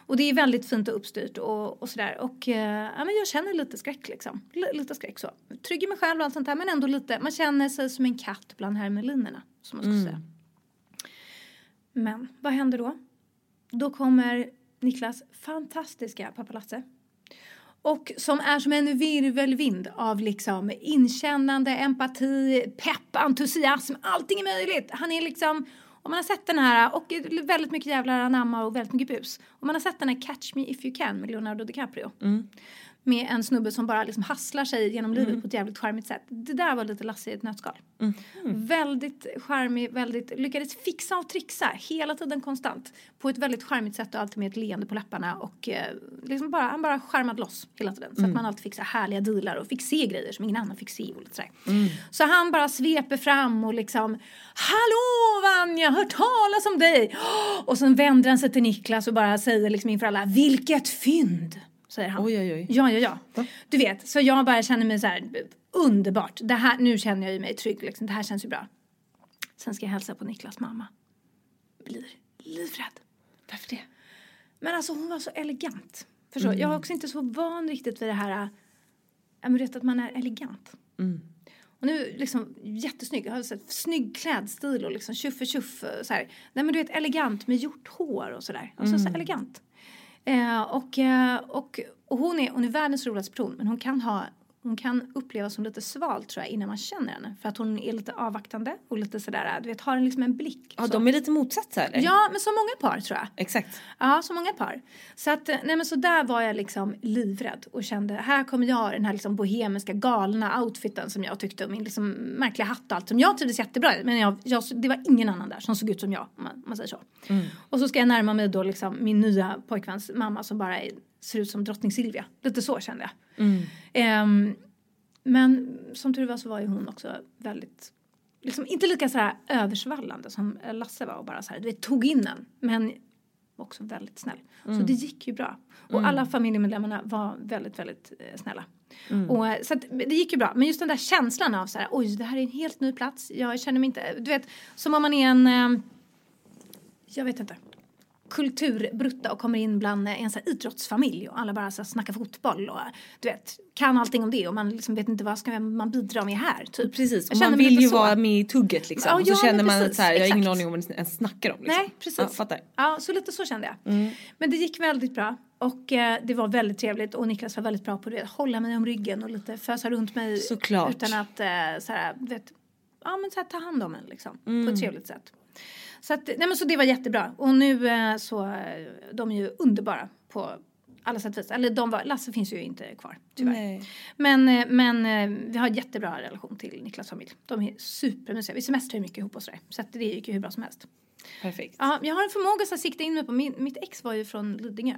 Och det är väldigt fint och uppstyrt och, och sådär. Och eh, ja, men jag känner lite skräck liksom. L- lite skräck så. Trygg i mig själv och allt sånt där men ändå lite. Man känner sig som en katt bland hermelinerna. Som man ska säga. Men vad händer då? Då kommer Niklas fantastiska pappa Lasse. Och som är som en virvelvind av liksom inkännande, empati, pepp, entusiasm. Allting är möjligt. Han är liksom, om man har sett den här, och väldigt mycket jävlar anamma och väldigt mycket bus. Om man har sett den här Catch Me If You Can med Leonardo DiCaprio. Mm. Med en snubbe som bara liksom hasslar sig genom livet på ett jävligt charmigt sätt. Det där var lite Lasse i ett nötskal. Väldigt charmig, väldigt, lyckades fixa och trixa hela tiden konstant. På ett väldigt charmigt sätt och alltid med ett leende på läpparna och eh, liksom bara, han bara charmade loss hela tiden. Så att man alltid fick så här härliga dealar och fick se grejer som ingen annan fick se och lite sådär. Så han bara sveper fram och liksom Hallå Vanja, hört talas om dig! Och sen vänder han sig till Niklas och bara säger liksom inför alla Vilket fynd! Säger han. Oj, oj, oj. Ja, ja, ja. Du vet, så jag bara känner mig så här underbart. Det här, nu känner jag mig trygg liksom. Det här känns ju bra. Sen ska jag hälsa på Niklas mamma. Blir livrädd. Varför det? Men alltså hon var så elegant. Förstår? Jag är också inte så van riktigt vid det här, jag men vet att man är elegant. Och nu liksom jättesnygg, jag har sett snygg klädstil och liksom tjuffe tjuffe så här. Nej men du vet elegant med gjort hår och sådär. Alltså så elegant. Eh, och, och, och hon är, hon är världens roligaste person men hon kan ha hon kan upplevas som lite sval tror jag innan man känner henne. För att hon är lite avvaktande och lite sådär, du vet, har en liksom en blick. Ja, så. de är lite motsatser eller? Ja, men så många par tror jag. Exakt. Ja, så många par. Så att, eh, nej men så där var jag liksom livrädd och kände, här kommer jag den här liksom bohemiska galna outfiten som jag tyckte, och min liksom märkliga hatt och allt som jag trivdes jättebra i. Men jag, jag, det var ingen annan där som såg ut som jag, om man, om man säger så. Och så ska jag närma mig då liksom min nya pojkväns mamma som bara är, ser ut som drottning Silvia. Lite så kände jag. Ehm, men som tur var så var ju hon också väldigt liksom inte lika så här översvallande som Lasse var och bara så här, du vet, tog in en. Men också väldigt snäll. Så det gick ju bra. Och alla familjemedlemmarna var väldigt, väldigt eh, snälla. Och, eh, så att, det gick ju bra. Men just den där känslan av så här, oj, det här är en helt ny plats. Jag känner mig inte, du vet, som om man är en, eh, jag vet inte, kulturbrutta och kommer in bland en så idrottsfamilj och alla bara så snackar fotboll och du vet, kan allting om det och man liksom vet inte vad ska man bidra med här typ. Precis, och man vill ju så. vara med i tugget liksom. Ja, och så ja, känner man att precis, så här, jag har ingen aning om vad ni ens snackar om. Liksom. Nej, precis. Ja, fattar. Ja, så lite så kände jag. Men det gick väldigt bra. Och eh, det var väldigt trevligt och Niklas var väldigt bra på det. att Hålla mig om ryggen och lite fösa runt mig. Såklart. Utan att eh, så här, du vet, ja men så här, ta hand om en liksom. På Mm. ett trevligt sätt. Så att, nej men så det var jättebra. Och nu eh, så, eh, de är ju underbara på alla sätt och vis. Eller de var, Lasse finns ju inte kvar tyvärr. Nej. Men, eh, men vi har jättebra relation till Niklas familj. De är supermysiga. Vi semestrar ju mycket ihop och sådär. Så att det gick ju hur bra som helst. Perfekt. Ja, jag har en förmåga att sikta in mig på min, mitt ex var ju från Lidingö.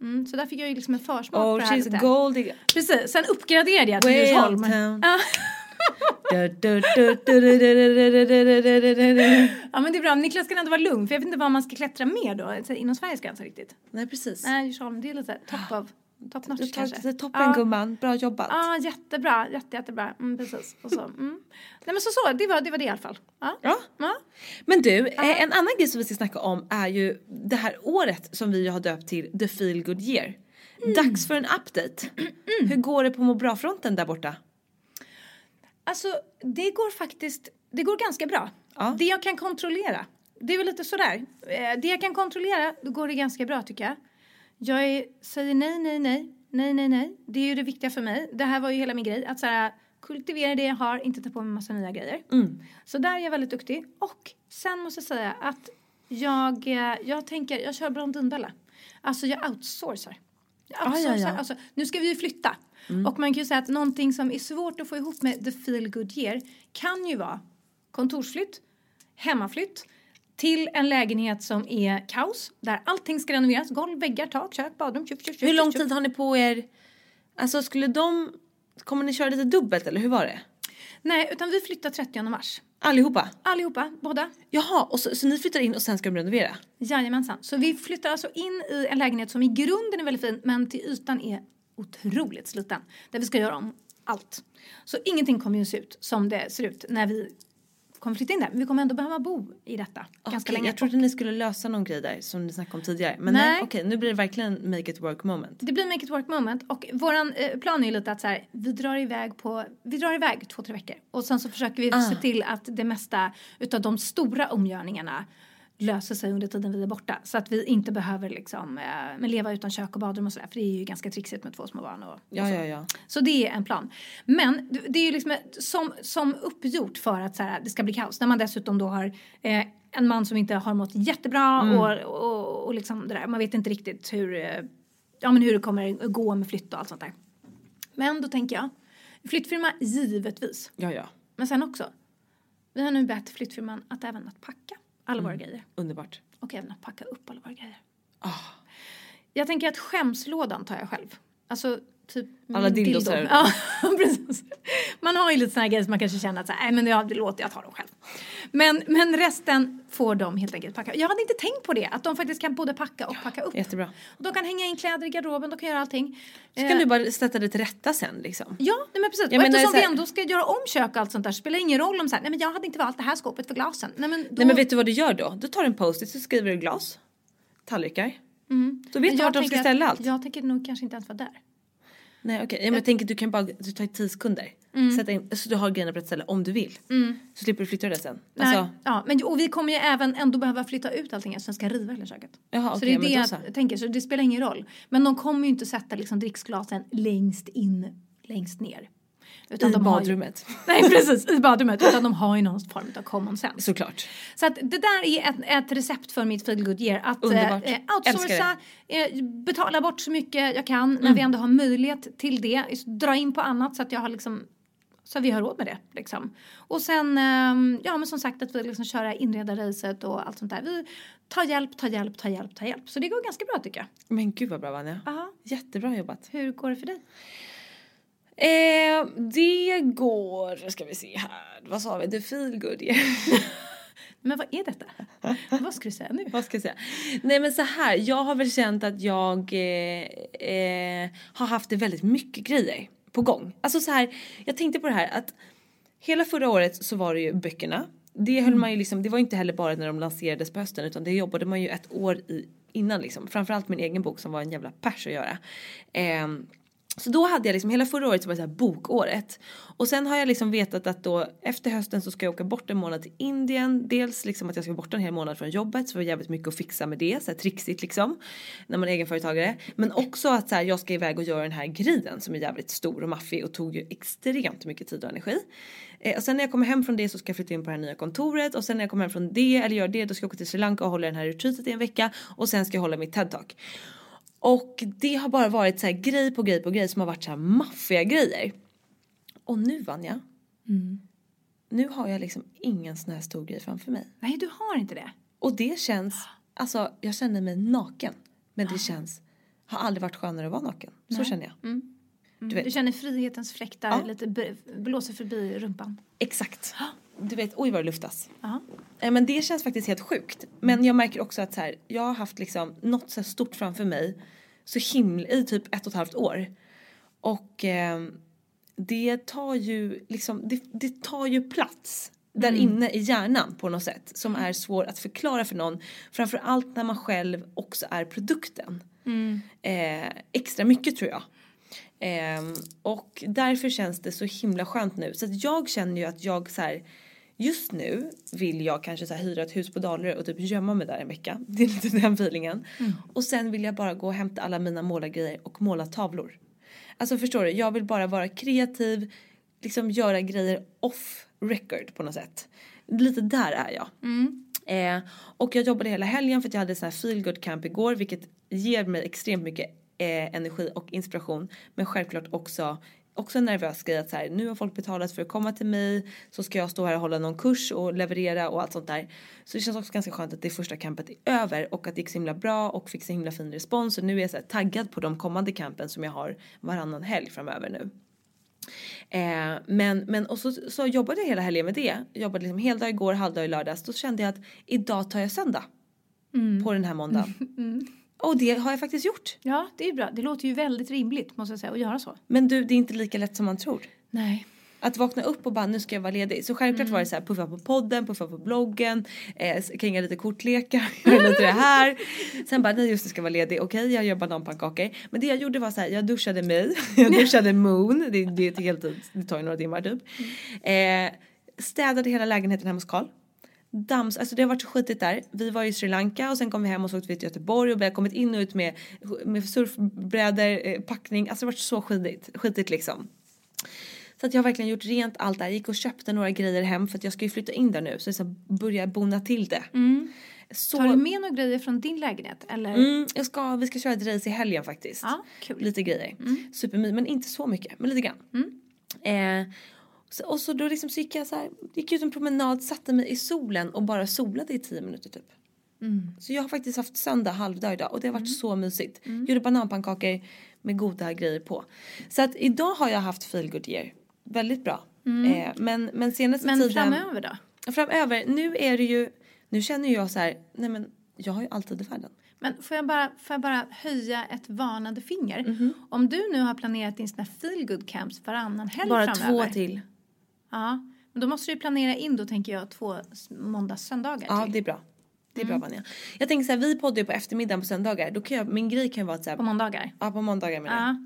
Mm, så där fick jag ju liksom en försmak Oh på det här she's lite. gold digger. Precis, sen uppgraderade jag till Djursholm. ja men det är bra. Niklas kan ändå vara lugn för jag vet inte vad man ska klättra mer då inom Sveriges gränser alltså riktigt. Nej precis. Nej Djursholm det är lite top of top notch kanske. Toppen gumman, bra jobbat. Ja jättebra, jättejättebra. Mm, precis. Och så, mm. Nej men så så, det var det, var det i alla fall. Ja. ja. ja. Men du, eh, en annan grej som vi ska snacka om är ju det här året som vi har döpt till The Feel Good Year. Mm. Dags för en update. Mm. Hur går det på må bra-fronten där borta? Alltså, det går faktiskt, det går ganska bra. Ja. Det jag kan kontrollera, det är väl lite sådär. Eh, Det jag kan kontrollera, då går det ganska bra tycker jag. Jag är, säger nej, nej, nej, nej, nej, nej. Det är ju det viktiga för mig. Det här var ju hela min grej, att så här, kultivera det jag har, inte ta på mig massa nya grejer. Så där är jag väldigt duktig. Och sen måste jag säga att jag, eh, jag tänker, jag kör Blondinbella. Alltså jag outsourcar. Jag Ah, ja, outsourcar. ja. Alltså, nu ska vi ju flytta. Och man kan ju säga att någonting som är svårt att få ihop med the feel good year kan ju vara kontorsflytt, hemmaflytt till en lägenhet som är kaos där allting ska renoveras. Golv, väggar, tak, kök, badrum, tjup, tjup, tjup, Hur lång tid har ni på er? Alltså skulle de, kommer ni köra lite dubbelt eller hur var det? Nej, utan vi flyttar 30 mars. Allihopa? Allihopa, båda. Jaha, och så, så ni flyttar in och sen ska de renovera? Jajamensan. Så vi flyttar alltså in i en lägenhet som i grunden är väldigt fin men till ytan är otroligt sliten. Där vi ska göra om allt. Så ingenting kommer ju se ut som det ser ut när vi kommer flytta in där. Men vi kommer ändå behöva bo i detta ganska Okej, länge. Jag trodde ni skulle lösa någon grej där som ni snackade om tidigare. Men nej, Nej. okej nu blir det verkligen make it work moment. Det blir make it work moment och våran eh, plan är ju lite att så här, vi drar iväg på, vi drar iväg två, tre veckor och sen så försöker vi Ah. se till att det mesta utav de stora omgörningarna löser sig under tiden vi är borta så att vi inte behöver liksom eh, leva utan kök och badrum och sådär för det är ju ganska trixigt med två små barn och, och Ja, så. ja, ja. Så det är en plan. Men det- är ju liksom som, som uppgjort för att så här, det ska bli kaos. När man dessutom då har eh, en man som inte har mått jättebra och, och, och liksom det där. Man vet inte riktigt hur, eh, ja, men hur det kommer gå med flytt och allt sånt där. Men då tänker jag, flyttfirma givetvis. Ja, ja. Men sen också, vi har nu bett flyttfirman att även att packa alla våra grejer. Underbart. Och även att packa upp alla våra grejer. Ah. Jag tänker att skämslådan tar jag själv. Alltså typ Alla dildos. Ja, precis. Man har ju lite här grejer som man kanske känner att så här, nej men det låter jag ta dem själv. Men, men resten får de helt enkelt packa. Jag hade inte tänkt på det, att de faktiskt kan både packa och packa upp. Jättebra. Och de kan hänga in kläder i garderoben, de kan göra allting. Så kan Eh, du bara sätta det till rätta sen liksom. Ja, nej men precis. Jag och menar, eftersom här- vi ändå ska göra om kök och allt sånt där spelar det ingen roll om så här, nej men jag hade inte valt det här skåpet för glasen. Nej men, då, Nej men vet du vad du gör då? Du tar en post-it så skriver du glas, tallrikar. Då vet du jag vart de ska att- ställa allt. Jag tänker nog kanske inte ens vara där. Nej okej, ja, men jag tänker du kan bara, du tar 10 sekunder. Sätta in, så du har grejerna på rätt ställe om du vill. Så slipper du flytta det sen. Nej, Alltså, ja, men, och vi kommer ju även ändå behöva flytta ut allting eftersom jag ska riva hela köket. Jaha, så okej, det är det då jag så. tänker, så det spelar ingen roll. Men de kommer ju inte sätta liksom dricksglasen längst in, längst ner. Utan I de har ju- badrummet. Nej precis, i badrummet. Utan de har ju någon form av common sense. Såklart. Så att det där är ett, ett recept för mitt feel good year. Att Underbart. eh, outsourca, eh, betala bort så mycket jag kan när vi ändå har möjlighet till det. Dra in på annat så att jag har liksom så vi har råd med det. Liksom. Och sen, ehm, ja men som sagt att vi liksom köra inredarracet och allt sånt där. Vi tar hjälp, tar hjälp, tar hjälp, tar hjälp. Så det går ganska bra tycker jag. Men gud vad bra Vanja. Aha. Jättebra jobbat. Hur går det för dig? Eh, det går, ska vi se här, vad sa vi, the feel good year. Men vad är detta? vad ska du säga nu? vad ska jag säga? Nej men så här, jag har väl känt att jag eh, eh, har haft det väldigt mycket grejer på gång. Alltså så här, jag tänkte på det här att hela förra året så var det ju böckerna. Det höll man ju liksom, det var inte heller bara när de lanserades på hösten utan det jobbade man ju ett år i innan liksom. Framförallt min egen bok som var en jävla pers att göra. Så då hade jag liksom hela förra året så var det så här bokåret. Och sen har jag liksom vetat att då efter hösten så ska jag åka bort en månad till Indien. Dels liksom att jag ska bort en hel månad från jobbet så det var jävligt mycket att fixa med det. Så här trixigt liksom. När man är egenföretagare. Men också att så här, jag ska iväg och göra den här grejen som är jävligt stor och maffig och tog ju extremt mycket tid och energi. Eh, och sen när jag kommer hem från det så ska jag flytta in på det här nya kontoret och sen när jag kommer hem från det eller gör det då ska jag åka till Sri Lanka och hålla den här retreatet i en vecka och sen ska jag hålla mitt TED-talk. Och det har bara varit så här grej på grej på grej som har varit så här maffiga grejer. Och nu Vanja. Nu har jag liksom ingen sån här stor grej framför mig. Nej, du har inte det. Och det känns, alltså jag känner mig naken. Men det känns, har aldrig varit skönare att vara naken. Så känner jag. Du vet, Du känner frihetens fläktar Ja. lite blåser förbi rumpan. exakt. Du vet, oj vad det luftas. Eh, Men det känns faktiskt helt sjukt. Men jag märker också att så här, jag har haft liksom något så stort framför mig så himla i typ ett och ett halvt år. Och eh, det tar ju liksom, det, det tar ju plats där inne i hjärnan på något sätt som är svår att förklara för någon. Framförallt när man själv också är produkten. Eh, extra mycket tror jag. Ehm, och därför känns det så himla skönt nu. Så att jag känner ju att jag så här, just nu vill jag kanske så här hyra ett hus på Dalarö och typ gömma mig där en vecka. Det är lite den feelingen. Och sen vill jag bara gå och hämta alla mina målargrejer och måla tavlor. Alltså förstår du, jag vill bara vara kreativ, liksom göra grejer off record på något sätt. Lite där är jag. Eh, och jag jobbade hela helgen för att jag hade sån här feel good camp igår vilket ger mig extremt mycket eh, energi och inspiration. Men självklart också också en nervös grej att så här, nu har folk betalat för att komma till mig så ska jag stå här och hålla någon kurs och leverera och allt sånt där. Så det känns också ganska skönt att det första campet är över och att det gick så himla bra och fick så himla fin respons och nu är jag så här taggad på de kommande campen som jag har varannan helg framöver nu. Eh, men men och så, så jobbade jag hela helgen med det. Jag jobbade liksom heldag igår, halvdag i lördags. Då kände jag att idag tar jag söndag. På den här måndagen. Och det har jag faktiskt gjort. Ja, det är bra. Det låter ju väldigt rimligt måste jag säga att göra så. Men du, det är inte lika lätt som man tror. Nej. Att vakna upp och bara nu ska jag vara ledig. Så självklart var det så här puffa på podden, puffa på bloggen, eh, kringa lite kortlekar, göra lite det här. Sen bara nej just det ska vara ledig, okej jag gör bananpannkakor. Men det jag gjorde var så här, jag duschade mig, jag duschade Moon, det, det är heltid, det tar ju några timmar typ. Eh, städade hela lägenheten hemma hos Karl. Dams, alltså det har varit så skitigt där. Vi var i Sri Lanka och sen kom vi hem och så åkte vi till Göteborg och vi har kommit in och ut med, med surfbrädor, eh, packning. Alltså det har varit så skitigt, skitigt liksom. Så att jag har verkligen gjort rent allt där. Jag gick och köpte några grejer hem för att jag ska ju flytta in där nu. Så jag ska börja bona till det. Så, Tar du med några grejer från din lägenhet? Eller? Mm, jag ska, vi ska köra ett race i helgen faktiskt. Ja, kul. Lite grejer. Supermysigt, men inte så mycket. Men lite grann. Eh, så, och så då liksom så gick jag så här, gick ut en promenad, satte mig i solen och bara solade i tio minuter typ. Så jag har faktiskt haft söndag halvdag idag och det har varit så mysigt. Gjorde bananpannkakor med goda grejer på. Så att idag har jag haft feel good year. Väldigt bra. Eh, men, men senaste Men tiden. framöver då? Framöver, nu är det ju, nu känner jag så här, nej men jag har ju alltid i världen. Men får jag, bara, får jag bara höja ett varnande finger? Mhm. Om du nu har planerat din sån här feel good camps varannan helg Bara framöver. två till. Ja, men då måste du planera in då tänker jag två s- måndags söndagar Ja, till. det är bra. Det är Mm. bra Vanja. Jag tänker så här, vi poddar ju på eftermiddagen på söndagar. Då kan jag, min grej kan vara att så här, På måndagar. ja på måndagar menar jag. Ja.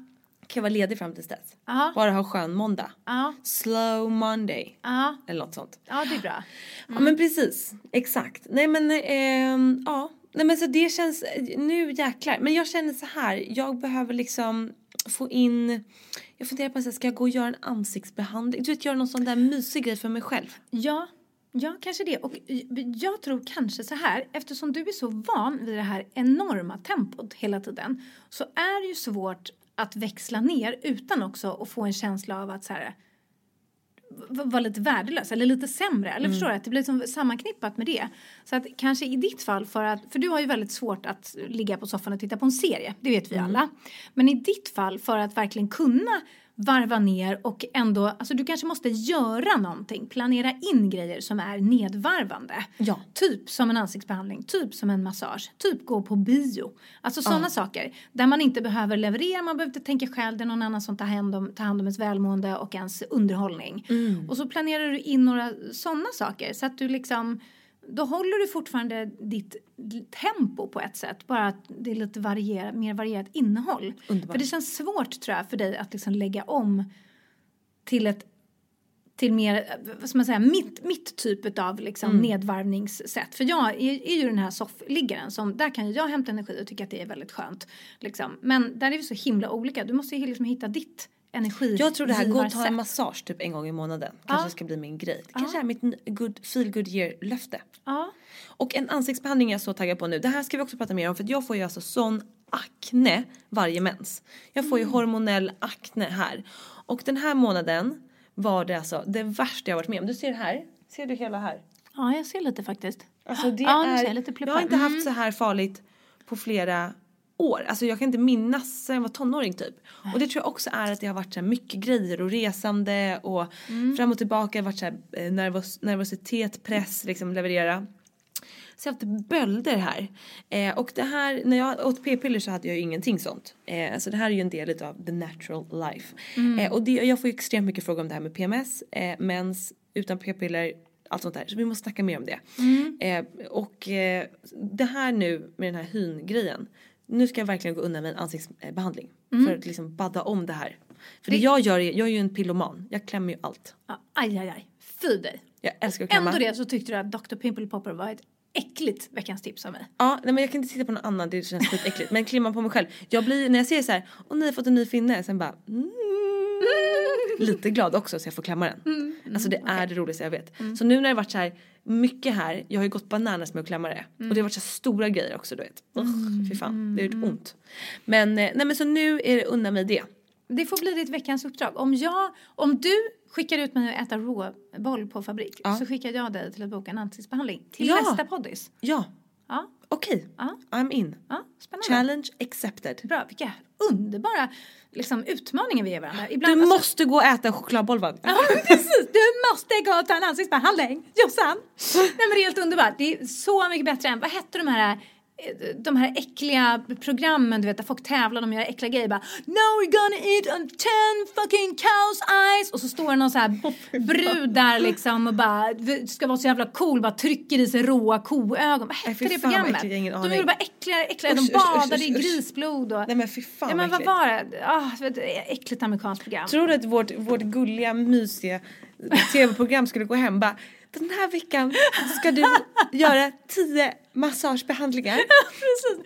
Kan jag vara ledig fram tills dess. Ja. Bara ha skön måndag. Ja, Slow Monday. ja, Eller något sånt. ja det är bra. Ja men precis, exakt. Nej men ehm, ja. Nej men så det känns, nu jäklar. Men jag känner så här, jag behöver liksom få in, jag funderar på så här, ska jag gå och göra en ansiktsbehandling? Du vet göra någon sån där mysig grej för mig själv. Ja, ja, kanske det. Och jag tror kanske så här, eftersom du är så van vid det här enorma tempot hela tiden så är det ju svårt att växla ner utan också att få en känsla av att så här v- vara lite värdelös eller lite sämre. Eller förstår du? Att det blir som sammanknippat med det. Så att kanske i ditt fall för att, för du har ju väldigt svårt att ligga på soffan och titta på en serie. Det vet vi alla. Men i ditt fall för att verkligen kunna varva ner och ändå, alltså du kanske måste göra någonting, planera in grejer som är nedvarvande. Ja. Typ som en ansiktsbehandling, typ som en massage, typ gå på bio. Alltså sådana saker där man inte behöver leverera, man behöver inte tänka själv, det är någon annan som tar hand om, tar hand om ens välmående och ens underhållning. Och så planerar du in några sådana saker så att du liksom då håller du fortfarande ditt tempo på ett sätt, bara att det är lite varier, mer varierat innehåll. För det känns svårt tror jag för dig att liksom lägga om till ett till mer, vad ska man säga, mitt, mitt typ av liksom nedvarvningssätt. För jag är, är ju den här soffliggaren som, där kan ju jag hämta energi och tycka att det är väldigt skönt. Liksom. Men där är vi så himla olika. Du måste ju liksom hitta ditt energi Jag tror det här, gå och ta en massage typ en gång i månaden. Kanske Ja. ska bli min grej. Det kanske är mitt good, feel good year löfte. Ja. Och en ansiktsbehandling är jag så taggad på nu. Det här ska vi också prata mer om för jag får ju alltså sån akne varje mens. Jag får ju hormonell akne här. Och den här månaden var det alltså det värsta jag varit med om. Du ser här. Ser du hela här? ja, jag ser lite faktiskt. Alltså det Ja, är, jag jag har inte Mm. haft så här farligt på flera år. Alltså jag kan inte minnas sen jag var tonåring typ. Och det tror jag också är att det har varit så mycket grejer och resande och Mm. fram och tillbaka. varit så här eh, nervos, nervositet, press, liksom leverera. Så jag har haft bölder här. Eh, och det här, när jag åt p-piller så hade jag ju ingenting sånt. Eh, så det här är ju en del av the natural life. Eh, och det, jag får ju extremt mycket frågor om det här med PMS, eh, mens, utan p-piller, allt sånt där. Så vi måste snacka mer om det. Eh, och eh, det här nu med den här hyn-grejen. Nu ska jag verkligen gå undan med en ansiktsbehandling. För att liksom badda om det här. För det jag gör är, jag är ju en pilloman. Jag klämmer ju allt. Aj, aj, aj. Fy dig. Jag älskar att klämma. Ändå det så tyckte du att Dr. Pimple Popper var ett äckligt veckans tips av mig. Ja, nej men jag kan inte titta på någon annan, det känns skitäckligt. Men klimma på mig själv. Jag blir, när jag ser så här, åh ni har fått en ny finne, sen bara mm, lite glad också så jag får klämma den. alltså det är det roligaste jag vet. Så nu när det har varit så här mycket här, jag har ju gått bananas med att klämma det. Och det har varit så stora grejer också du vet. Usch, fy fan, det har gjort ont. Men, eh, nej men så nu är det undan mig det. Det får bli ditt veckans uppdrag. Om, jag, om du skickar ut mig att äta råboll på fabrik Ja. så skickar jag dig till att boka en ansiktsbehandling till Ja. nästa poddis. Ja, Ja, okej. Ja. I'm in. ja spännande. Challenge accepted. Bra, vilka underbara liksom, utmaningar vi ger varandra. Ibland, Du alltså- måste gå och äta en chokladboll va? Ja, precis. Du måste gå och ta en ansiktsbehandling. Jossan. Nej men det är helt underbart. Det är så mycket bättre än, vad hette de här de här äckliga programmen du vet där folk tävlar om att göra äckliga grejer bara Now we're gonna eat on ten fucking cows eyes och så står det någon så här brud där liksom och bara ska vara så jävla cool bara trycker i sig råa koögon. Vad hette det programmet? De gjorde bara äckligare äckligare. Usch, De usch, usch, badade i usch, usch. grisblod och Nej men fy fan Ja men vad var det? Ah, ett äckligt amerikanskt program. Tror du att vårt, vårt gulliga, mysiga tv-program skulle gå hem bara den här veckan ska du göra tio massagebehandlingar.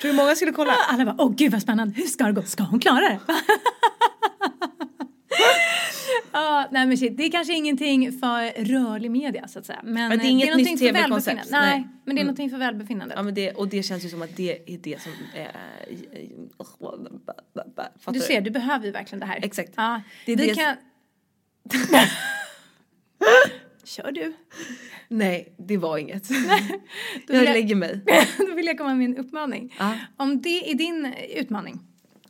Tror du många skulle kolla? Alla bara, åh gud vad spännande, hur ska det gå? Ska hon klara det? Ja, nej men shit, det är kanske ingenting för rörlig media så att säga. Men, Men det är eh, inget nytt för TV-koncept. Nej, nej. men det är någonting för välbefinnandet. Ja men det, och det känns ju som att det är det som är... Fattar du ser, du behöver ju verkligen det här. Exakt. Ja, Det är vi det- kan... Kör du. Nej, det var inget. Då jag vill jag- lägger mig. Då vill jag komma med en uppmaning. Ja. Om det är din utmaning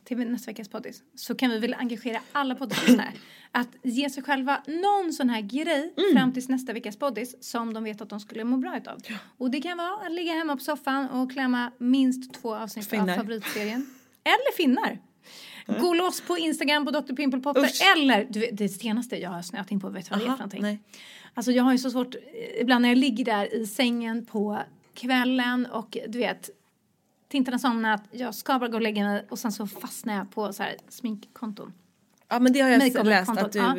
till nästa veckas poddis så kan vi väl engagera alla poddislyssnare att ge sig själva någon sån här grej Mm. fram tills nästa veckas poddis som de vet att de skulle må bra utav. Och det kan vara att ligga hemma på soffan och klämma minst två avsnitt Finnar. av favoritserien. Eller finnar. Gå loss på Instagram på Dr. Pimple Popper eller du vet, det senaste jag har snöat in på, vet du vad det är för någonting? nej. Alltså jag har ju så svårt, eh, ibland när jag ligger där i sängen på kvällen och du vet Tintan har somnat, jag ska bara gå och lägga mig och sen så fastnar jag på så här sminkkonton. Ja men det har jag läst att du... ja.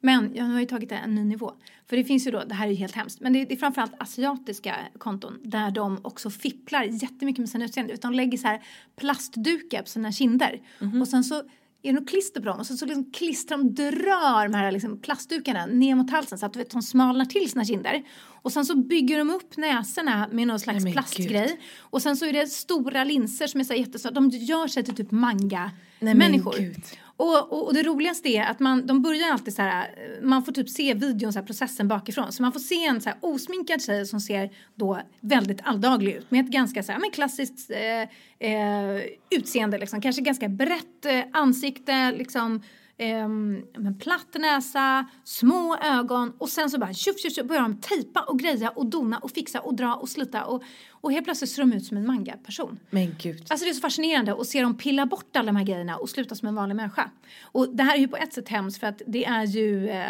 Men jag har ju tagit det en ny nivå. För det finns ju då, det här är ju helt hemskt, men det är, det är framförallt asiatiska konton där de också fipplar jättemycket med sina utseende. Utan de lägger så här plastdukar på sina kinder. Mhm. Och sen så är det något klister på dem och så, så liksom klistrar de, drar de här liksom plastdukarna ner mot halsen så att du vet, de smalnar till sina kinder. Och sen så bygger de upp näsorna med någon slags Nej, plastgrej. gud. Och sen så är det stora linser som är så jättestora. De gör sig till typ manga-människor. Och, och, och det roligaste är att man, de börjar alltid så här, man får typ se videon, så här, processen bakifrån. Så man får se en så här osminkad tjej som ser då väldigt alldaglig ut med ett ganska så här, men klassiskt eh, eh, utseende liksom. Kanske ganska brett eh, ansikte, liksom men platt näsa, små ögon och sen så bara tjuff, tjuff, tjuff, börjar de tejpa och greja och dona och fixa och dra och slita och, och helt plötsligt ser de ut som en manga-person. Men gud. Alltså det är så fascinerande att se dem pilla bort alla de här grejerna och sluta som en vanlig människa. Och det här är ju på ett sätt hemskt för att det är ju, eh,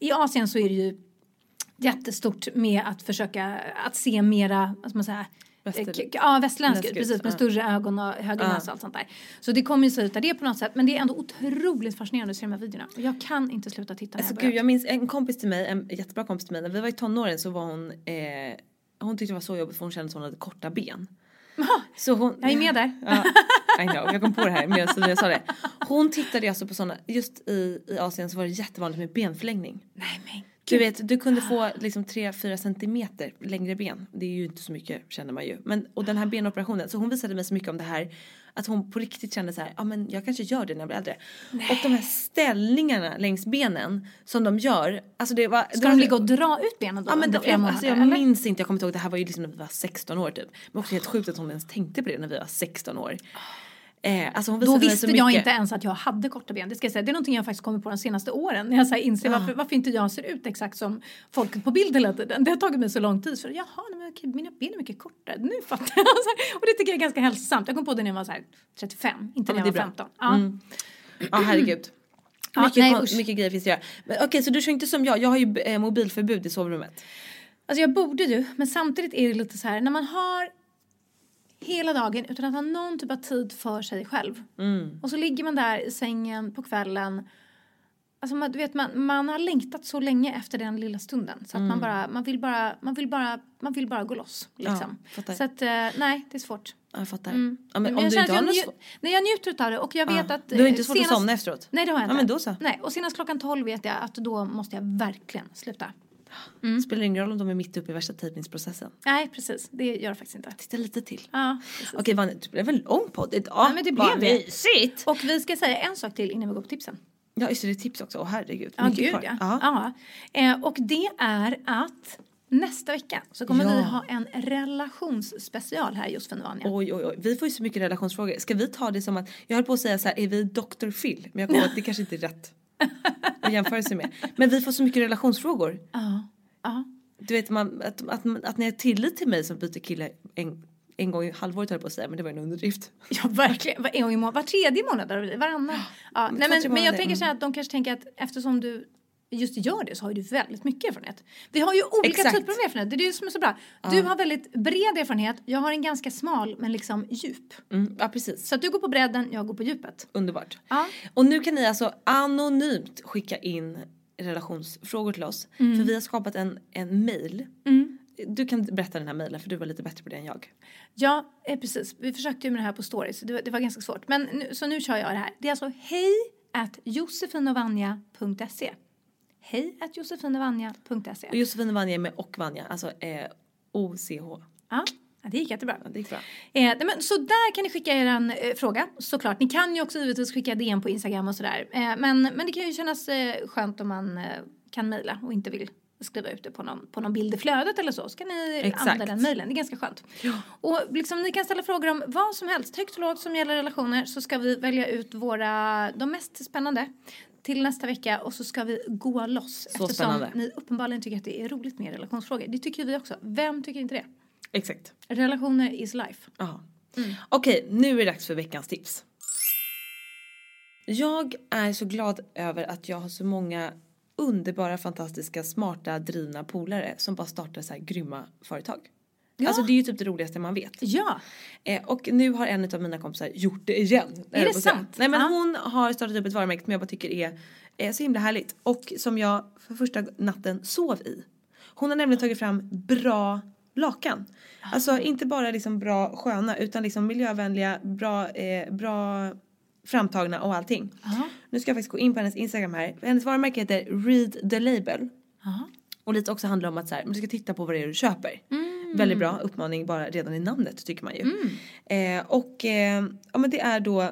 i Asien så är det ju jättestort med att försöka att se mera, vad ska man säga, Väster- eh, Ja, västerländsk ut, precis, med ja. större ögon och högre Ja. näsa och allt sånt där. Så det kommer ju se ut av det på något sätt, men det är ändå otroligt fascinerande att se de här videorna. Jag kan inte sluta titta Alltså jag gud, jag minns en kompis till mig, en jättebra kompis till mig, när vi var i tonåren så var hon, eh, hon tyckte det var så jobbigt för hon kände att hon hade korta ben. Så hon, Jag är med där. Ja, I know, jag kom på det här medan jag sa det. Hon tittade alltså på sådana, just i, i Asien så var det jättevanligt med benförlängning. Nej men Du vet, du kunde få liksom 3-4 centimeter längre ben. Det är ju inte så mycket känner man ju. Men, och den här benoperationen, så hon visade mig så mycket om det här. Att hon på riktigt kände så här, ja men jag kanske gör det när jag blir äldre. Och de här ställningarna längs benen som de gör. Alltså det var... det Ska var, de ligga och dra ut benen då Ja men under de, flera månader? alltså jag eller? minns inte, jag kommer inte ihåg, det här var ju liksom när vi var 16 år typ. Men också helt sjukt att hon ens tänkte på det när vi var 16 år. Eh, alltså hon Då visste jag inte ens att jag hade korta ben. Det, ska jag säga. det är någonting jag faktiskt kommit på de senaste åren. När jag så här inser varför, varför inte jag ser ut exakt som folket på bild hela tiden. Det har tagit mig så lång tid. För jaha, men okej, mina ben är mycket kortare. Nu fattar jag. Och det tycker jag är ganska hälsosamt. Jag kom på det när jag var så här 35, inte Ja, när jag var är bra. 15. Ja. Mm. Ja herregud. Ja, mycket, nej, usch. mycket grejer finns att göra. Okej så du kör inte som jag, jag har ju eh, mobilförbud i sovrummet. Alltså jag borde ju, men samtidigt är det lite så här när man har hela dagen utan att ha någon typ av tid för sig själv. Mm. Och så ligger man där i sängen på kvällen. Alltså man, du vet, man, man har längtat så länge efter den lilla stunden. Så att Mm. man bara, man vill bara, man vill bara, man vill bara gå loss. Liksom. fattar. så att, eh, nej, det är svårt. Ja, jag fattar. Mm. Ja, men om jag du inte har jag något svårt. Nej, jag njuter av det och jag vet Ja. att... Du har inte eh, svårt att somna efteråt? Nej, det har jag Ja, inte. men då så. Nej, och senast klockan 12 vet jag att då måste jag verkligen sluta. Spelar ingen roll om de är mitt uppe i värsta tejpningsprocessen. Nej, precis. Det gör det faktiskt inte. Titta lite till. Ja, precis. Okej Vanni, det blev en lång podd idag. Ja, men det blev det. mysigt. Och vi ska säga en sak till innan vi går på tipsen. Ja just det, det är tips också. Åh herregud. Ja, Mycket gud kvar. ja. Ja. ja. Eh, och det är att nästa vecka så kommer Ja. vi ha en relationsspecial här i Josefin och Vanja. Oj oj oj, vi får ju så mycket relationsfrågor. Ska vi ta det som att, jag höll på att säga så här, är vi Dr. Phil? Men jag kommer att det kanske inte är rätt att jämföra sig med. Men vi får så mycket relationsfrågor. Ja. ja. Du vet man, att, att, att ni har tillit till mig som byter kille en, en gång i halvåret höll jag på att säga men det var en underdrift. Ja, verkligen. En gång i må- var tredje månad. Varannan. Ja, nej, men, men jag tänker så här mm. att de kanske tänker att eftersom du just gör det så har ju du väldigt mycket erfarenhet. Vi har ju olika Exakt. typer av erfarenhet. Det är det som är så bra. Du har väldigt bred erfarenhet. Jag har en ganska smal men liksom djup. Mm, ja precis, Så att du går på bredden, jag går på djupet. underbart. Ja. Och nu kan ni alltså anonymt skicka in relationsfrågor till oss. Mm. För vi har skapat en, en mail. Du kan berätta den här mailen för du var lite bättre på det än jag. Ja, eh, precis. Vi försökte ju med det här på stories. Det var, det var ganska svårt. Men nu, så nu kör jag det här. Det är alltså hej at josefinovanja.se. Hej at josefinovanja.se. Och Josefin och Vanja är med och Vanja, alltså eh, OCH. Ja, ja, det gick jättebra. Ja, det gick bra. Eh, men, så där kan ni skicka er en eh, fråga såklart. Ni kan ju också givetvis skicka DM på Instagram och sådär. Eh, men, men det kan ju kännas eh, skönt om man eh, kan mejla och inte vill skriva ut det på någon, på någon bild i flödet eller så. Så kan ni Exakt. använda den mejlen. Det är ganska skönt. Och liksom, ni kan ställa frågor om vad som helst, högt och lågt som gäller relationer. Så ska vi välja ut våra, de mest spännande till nästa vecka och så ska vi gå loss. Så eftersom spännande. ni uppenbarligen tycker att det är roligt med relationsfrågor. Det tycker vi också. Vem tycker inte det? Exakt. Relationer is life. Ja. Mm. Okej, nu är det dags för veckans tips. Jag är så glad över att jag har så många underbara, fantastiska, smarta, drivna polare som bara startar så här grymma företag. Ja. Alltså det är ju typ det roligaste man vet. Ja. Eh, och nu har en av mina kompisar gjort det igen. Är det sant? Nej men Ja. hon har startat upp ett varumärke som jag bara tycker är, är så himla härligt. Och som jag för första natten sov i. Hon har nämligen tagit fram bra lakan. Alltså inte bara liksom bra sköna utan liksom miljövänliga, bra, eh, bra framtagna och allting. Nu ska jag faktiskt gå in på hennes Instagram här. Hennes varumärke heter Read the Label. Och lite också handlar om att så här, du ska titta på vad det är du köper. Väldigt bra uppmaning bara redan i namnet tycker man ju. Eh, och eh, ja men det är då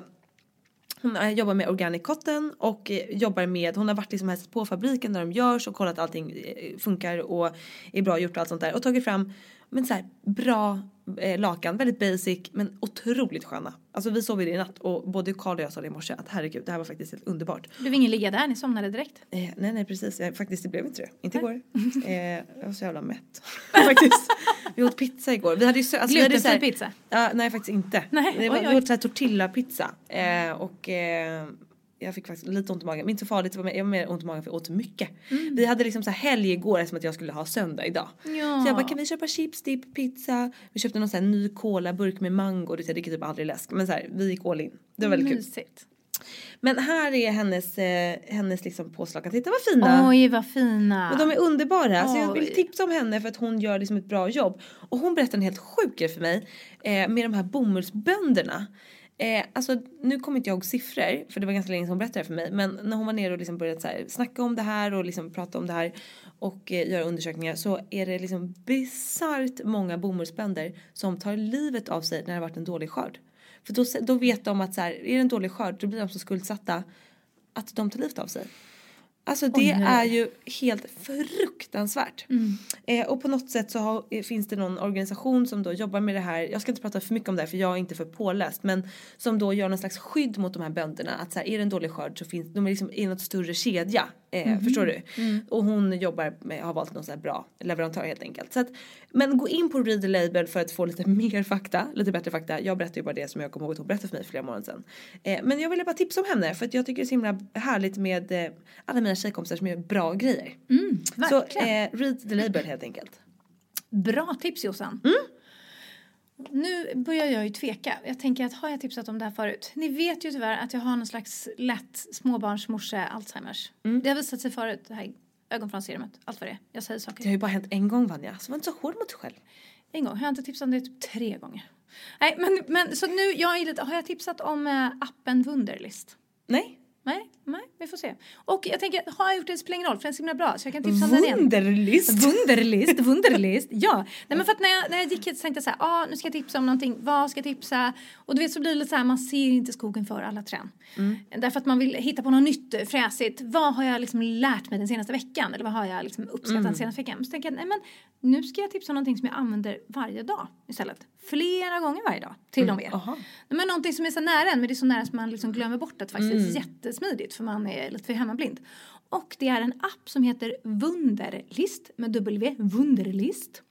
hon eh, jobbar med organic cotton och eh, jobbar med, hon har varit liksom hälsat på fabriken där de görs och kollat att allting eh, funkar och är bra gjort och allt sånt där och tagit fram men så här, bra eh, lakan, väldigt basic men otroligt sköna. Alltså vi sov i det i natt och både Karl och jag sa det i morse att herregud det här var faktiskt helt underbart. Du vill ingen ligga där, ni somnade direkt. Eh, nej nej precis, eh, faktiskt det blev inte det. Inte igår. Eh, jag var så jävla mätt. faktiskt. Vi åt pizza igår. Vi hade ju så, alltså, vi så här- Glutenfri pizza? Ja, nej faktiskt inte. Nej, det var, oj, Vi oj. åt så tortilla-pizza. Eh, och eh, jag fick faktiskt lite ont i magen. Men inte så farligt, det var mer, jag var mer ont i magen för jag åt mycket. Vi hade liksom så här helg igår eftersom att jag skulle ha söndag idag. Ja. Så jag bara kan vi köpa chips, dip, pizza. Vi köpte någon sån här ny colaburk med mango. Det jag dricker typ aldrig läsk. Men så här, vi gick all in. Det var väldigt kul. Mysigt. Men här är hennes, eh, hennes liksom påslakan. Titta vad fina. Oj vad fina. Men de är underbara. Så jag Oj. vill tipsa om henne för att hon gör liksom ett bra jobb. Och hon berättade en helt sjuk grej för mig. Eh, med de här bomullsbönderna. Eh, alltså nu kommer inte jag ihåg siffror för det var ganska länge sedan hon berättade det för mig. Men när hon var nere och liksom började så här, snacka om det här och liksom prata om det här. Och eh, göra undersökningar så är det liksom bisarrt många bomullsbönder som tar livet av sig när det har varit en dålig skörd. För då, då vet de att så här, är det en dålig skörd då blir de så skuldsatta att de tar livet av sig. Alltså det nej. är ju helt fruktansvärt. Mm. Eh, och på något sätt så har, eh, finns det någon organisation som då jobbar med det här. Jag ska inte prata för mycket om det här för jag är inte för påläst. Men som då gör någon slags skydd mot de här bönderna. Att så här, är det en dålig skörd så finns de är liksom i något större kedja. Eh, Mhm. Förstår du? Mm. Och hon jobbar med, har valt någon sån här bra leverantör helt enkelt. Så att, men gå in på Read the Label för att få lite mer fakta. Lite bättre fakta. Jag berättar ju bara det som jag kommer ihåg att hon berättade för mig för flera månader sedan. Eh, men jag ville bara tipsa om henne för att jag tycker det är så himla härligt med eh, alla mina tjejkompisar som gör bra grejer. så verkligen. eh, Read the Label helt enkelt. Bra tips Jossan. Mm. Nu börjar jag ju tveka. Jag tänker att har jag tipsat om det här förut? Ni vet ju tyvärr att jag har någon slags lätt småbarnsmorse Alzheimers. Mm. Det har visat sig förut, det här ögonfransserumet, allt vad det är. Jag säger saker. Det har ju bara hänt en gång Vanja, så var inte så hård mot dig själv. En gång, har jag inte tipsat om det typ tre gånger? Nej, men, men så nu, jag är lite, har jag tipsat om äh, appen Wunderlist? Nej. Nej, nej, vi får se. Och jag tänker, har jag gjort det, det spelar ingen roll för den är så himla bra så jag kan tipsa om den igen. Wunderlist. Wunderlist, Wunderlist, ja. Nej men för att när jag, när jag gick hit så tänkte jag så här, ah, nu ska jag tipsa om någonting, vad ska jag tipsa? Och du vet så blir det lite så här, man ser inte skogen för alla träd. Därför att man vill hitta på något nytt, fräsigt. Vad har jag liksom lärt mig den senaste veckan? Eller vad har jag liksom uppskattat den senaste veckan? Så tänker jag, nej men nu ska jag tipsa om någonting som jag använder varje dag istället. Flera gånger varje dag, till och med. aha. Men någonting som är så nära en, men det är så nära som man liksom glömmer bort att det faktiskt är jättesmidigt för man är lite för hemmablind. Och det är en app som heter Wunderlist med W, Wunderlist.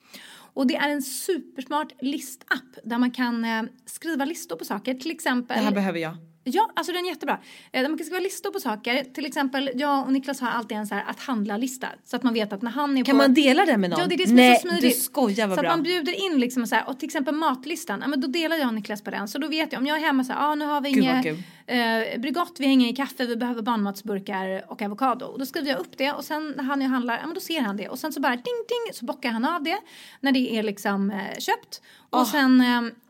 Och det är en supersmart listapp där man kan eh, skriva listor på saker, till exempel. Det här behöver jag. Ja, alltså den är jättebra. Eh, man kan skriva listor på saker. Till exempel, jag och Niklas har alltid en så här att handla-lista. Så att man vet att när han är Kan på... man dela den med någon? Ja, det är det som Nej, är så smidigt. du skojar vad så bra. att man bjuder in liksom så här, och till exempel matlistan, ja men då delar jag och Niklas på den. Så då vet jag, om jag är hemma så här, ah, nu har vi Gud, vad inget kul. Eh, Bregott, vi har ingen kaffe, vi behöver barnmatsburkar och avokado. Och då skriver jag upp det och sen när han är och handlar, ja men då ser han det. Och sen så bara ding ding så bockar han av det när det är liksom eh, köpt. Och sen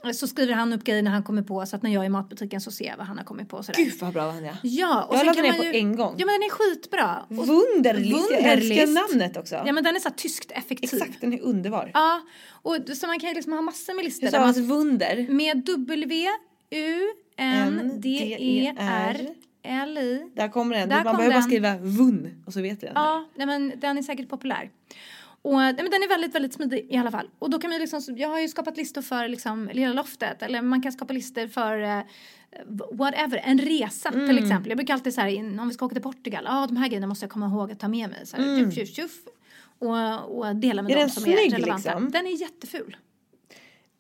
eh, så skriver han upp grejer när han kommer på så att när jag är i matbutiken så ser jag vad han har kommit på. Sådär. Gud vad bra Vanja. Ja, och Jag sen kan man på ju, en gång. Ja men den är skitbra. Och- Wunderlist, jag älskar namnet också. Ja men den är så tyskt effektiv. Exakt, den är underbar. Ja, och så man kan ju liksom ha massor med listor. Det där man- Wunder. Med W, U, N, D, E, R, L, I. Där kommer den. Där man behöver bara den. skriva Vun och så vet jag. Ja, nej, men den är säkert populär. Och nej, men den är väldigt, väldigt smidig i alla fall. Och då kan man liksom, jag har ju skapat listor för liksom Lilla Loftet eller man kan skapa listor för eh, whatever, en resa Mm. till exempel. Jag brukar alltid så här, om vi ska åka till Portugal, ja ah, de här grejerna måste jag komma ihåg att ta med mig. Så här, tjuff, tjuff, tjuff. Och, och dela med Mm. Är dem den som är relevanta. liksom? Den är jätteful.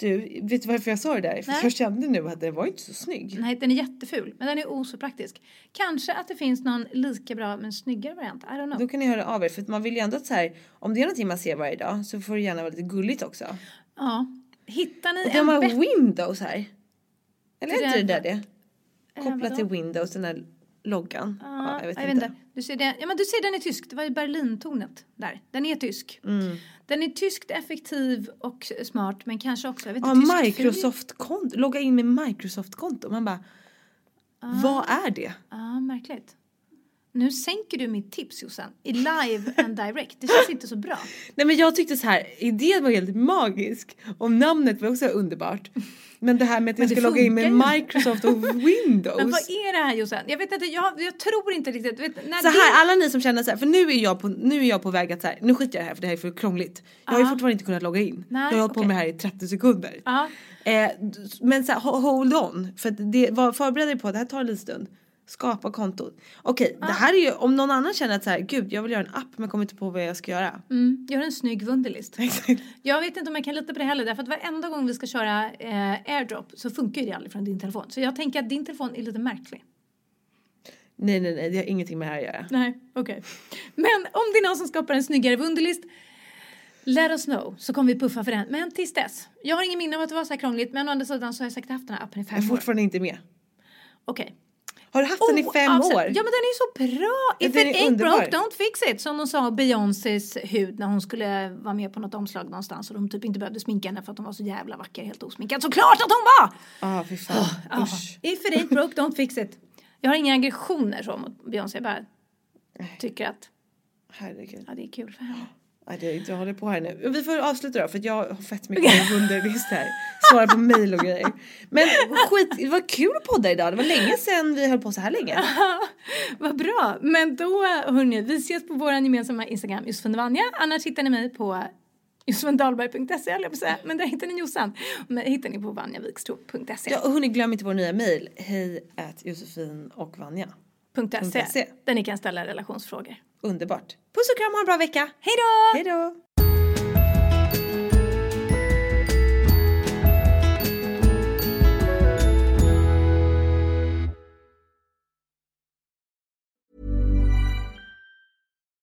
Du, vet du varför jag sa det där? För Nej. jag kände nu att den var inte så snygg. Nej, den är jätteful, men den är oh så praktisk. Kanske att det finns någon lika bra men snyggare variant. I don't know. Då kan ni höra av er för man vill ju ändå att så här, om det är någonting man ser varje dag så får det gärna vara lite gulligt också. Ja. Hittar ni Och de en har bättre... Windows här. Eller är Det där- det? Kopplat till Windows, den där loggan. Ja, jag vet inte. Du ser, det, ja, men du ser den är tysk. Det var ju Berlintornet där. Den är tysk. Mm. Den är tyskt effektiv och smart men kanske också, jag vet Ja, inte, Microsoft-konto. Logga in med Microsoft-konto. Man bara, vad är det? Ja, märkligt. Nu sänker du mitt tips Jossan. I live and direct. Det känns inte så bra. Nej men jag tyckte så här, idén var helt magisk och namnet var också underbart. Men det här med att jag ska logga in med. Microsoft och Windows. Men vad är det här Jossan? Jag vet inte, jag, jag tror inte riktigt. Vet, när Så här, alla ni som känner så här, för nu är jag på, nu är jag på väg att så här, nu skiter jag i det här för det här är för krångligt. Jag har ju fortfarande inte kunnat logga in. Nej, jag har hållit på okej. med det här i 30 sekunder. Eh, men så här, ho- hold on, för det var förbered dig på att det här tar en liten stund. Skapa kontot. Okej, det här är ju om någon annan känner att så här, gud jag vill göra en app men kommer inte på vad jag ska göra. Mm, gör en snygg Wunderlist. Jag vet inte om jag kan lita på det heller därför att varenda gång vi ska köra eh, airdrop så funkar ju det aldrig från din telefon. Så jag tänker att din telefon är lite märklig. Nej nej nej, det har ingenting med det här att göra. Nej, okej. Men om det är någon som skapar en snyggare Wunderlist Let us know så kommer vi puffa för den. Men tills dess. Jag har ingen minne av att det var så här krångligt men å andra sidan så har jag säkert haft den här appen i fem Jag är år. fortfarande inte med. Okej. Har du haft den i fem Oavsett- år? Ja men den är så bra! Ja, If den it ain't broke don't fix it. Som de sa Beyoncés hud när hon skulle vara med på något omslag någonstans och de typ inte behövde sminka henne för att hon var så jävla vacker helt osminkad. Såklart att hon var! Ah, fy fan. Ja. Usch. If it ain't broke don't fix it. Jag har inga aggressioner så mot Beyoncé. Jag bara tycker att Herregud. ja, det är kul för henne. Jag håller på här nu. Vi får avsluta då för att jag har fett mycket underlist här. Svara på mejl och grejer. Men skit, det var kul att podda idag. Det var länge sedan vi höll på så här länge. Vad bra! Men då hörni, vi ses på vår gemensamma Instagram Josefin Vanja. Annars hittar ni mig på josefindalberg.se höll jag på att säga. Men där hittar ni Jossan. Men hittar ni på vanjavikstro.se. Ja, och hörni, glöm inte vår nya mejl. Hej Josefin och Vanja. .se. .se. Där ni kan ställa relationsfrågor. Underbart. Puss och kram, ha en bra vecka. Hej då! Hej då!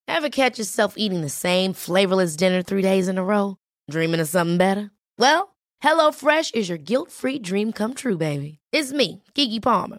Ever catch yourself eating the same flavorless dinner three days in a row? Dreaming of something better? Well, HelloFresh is your guilt-free dream come true, baby. It's me, Kiki Palmer.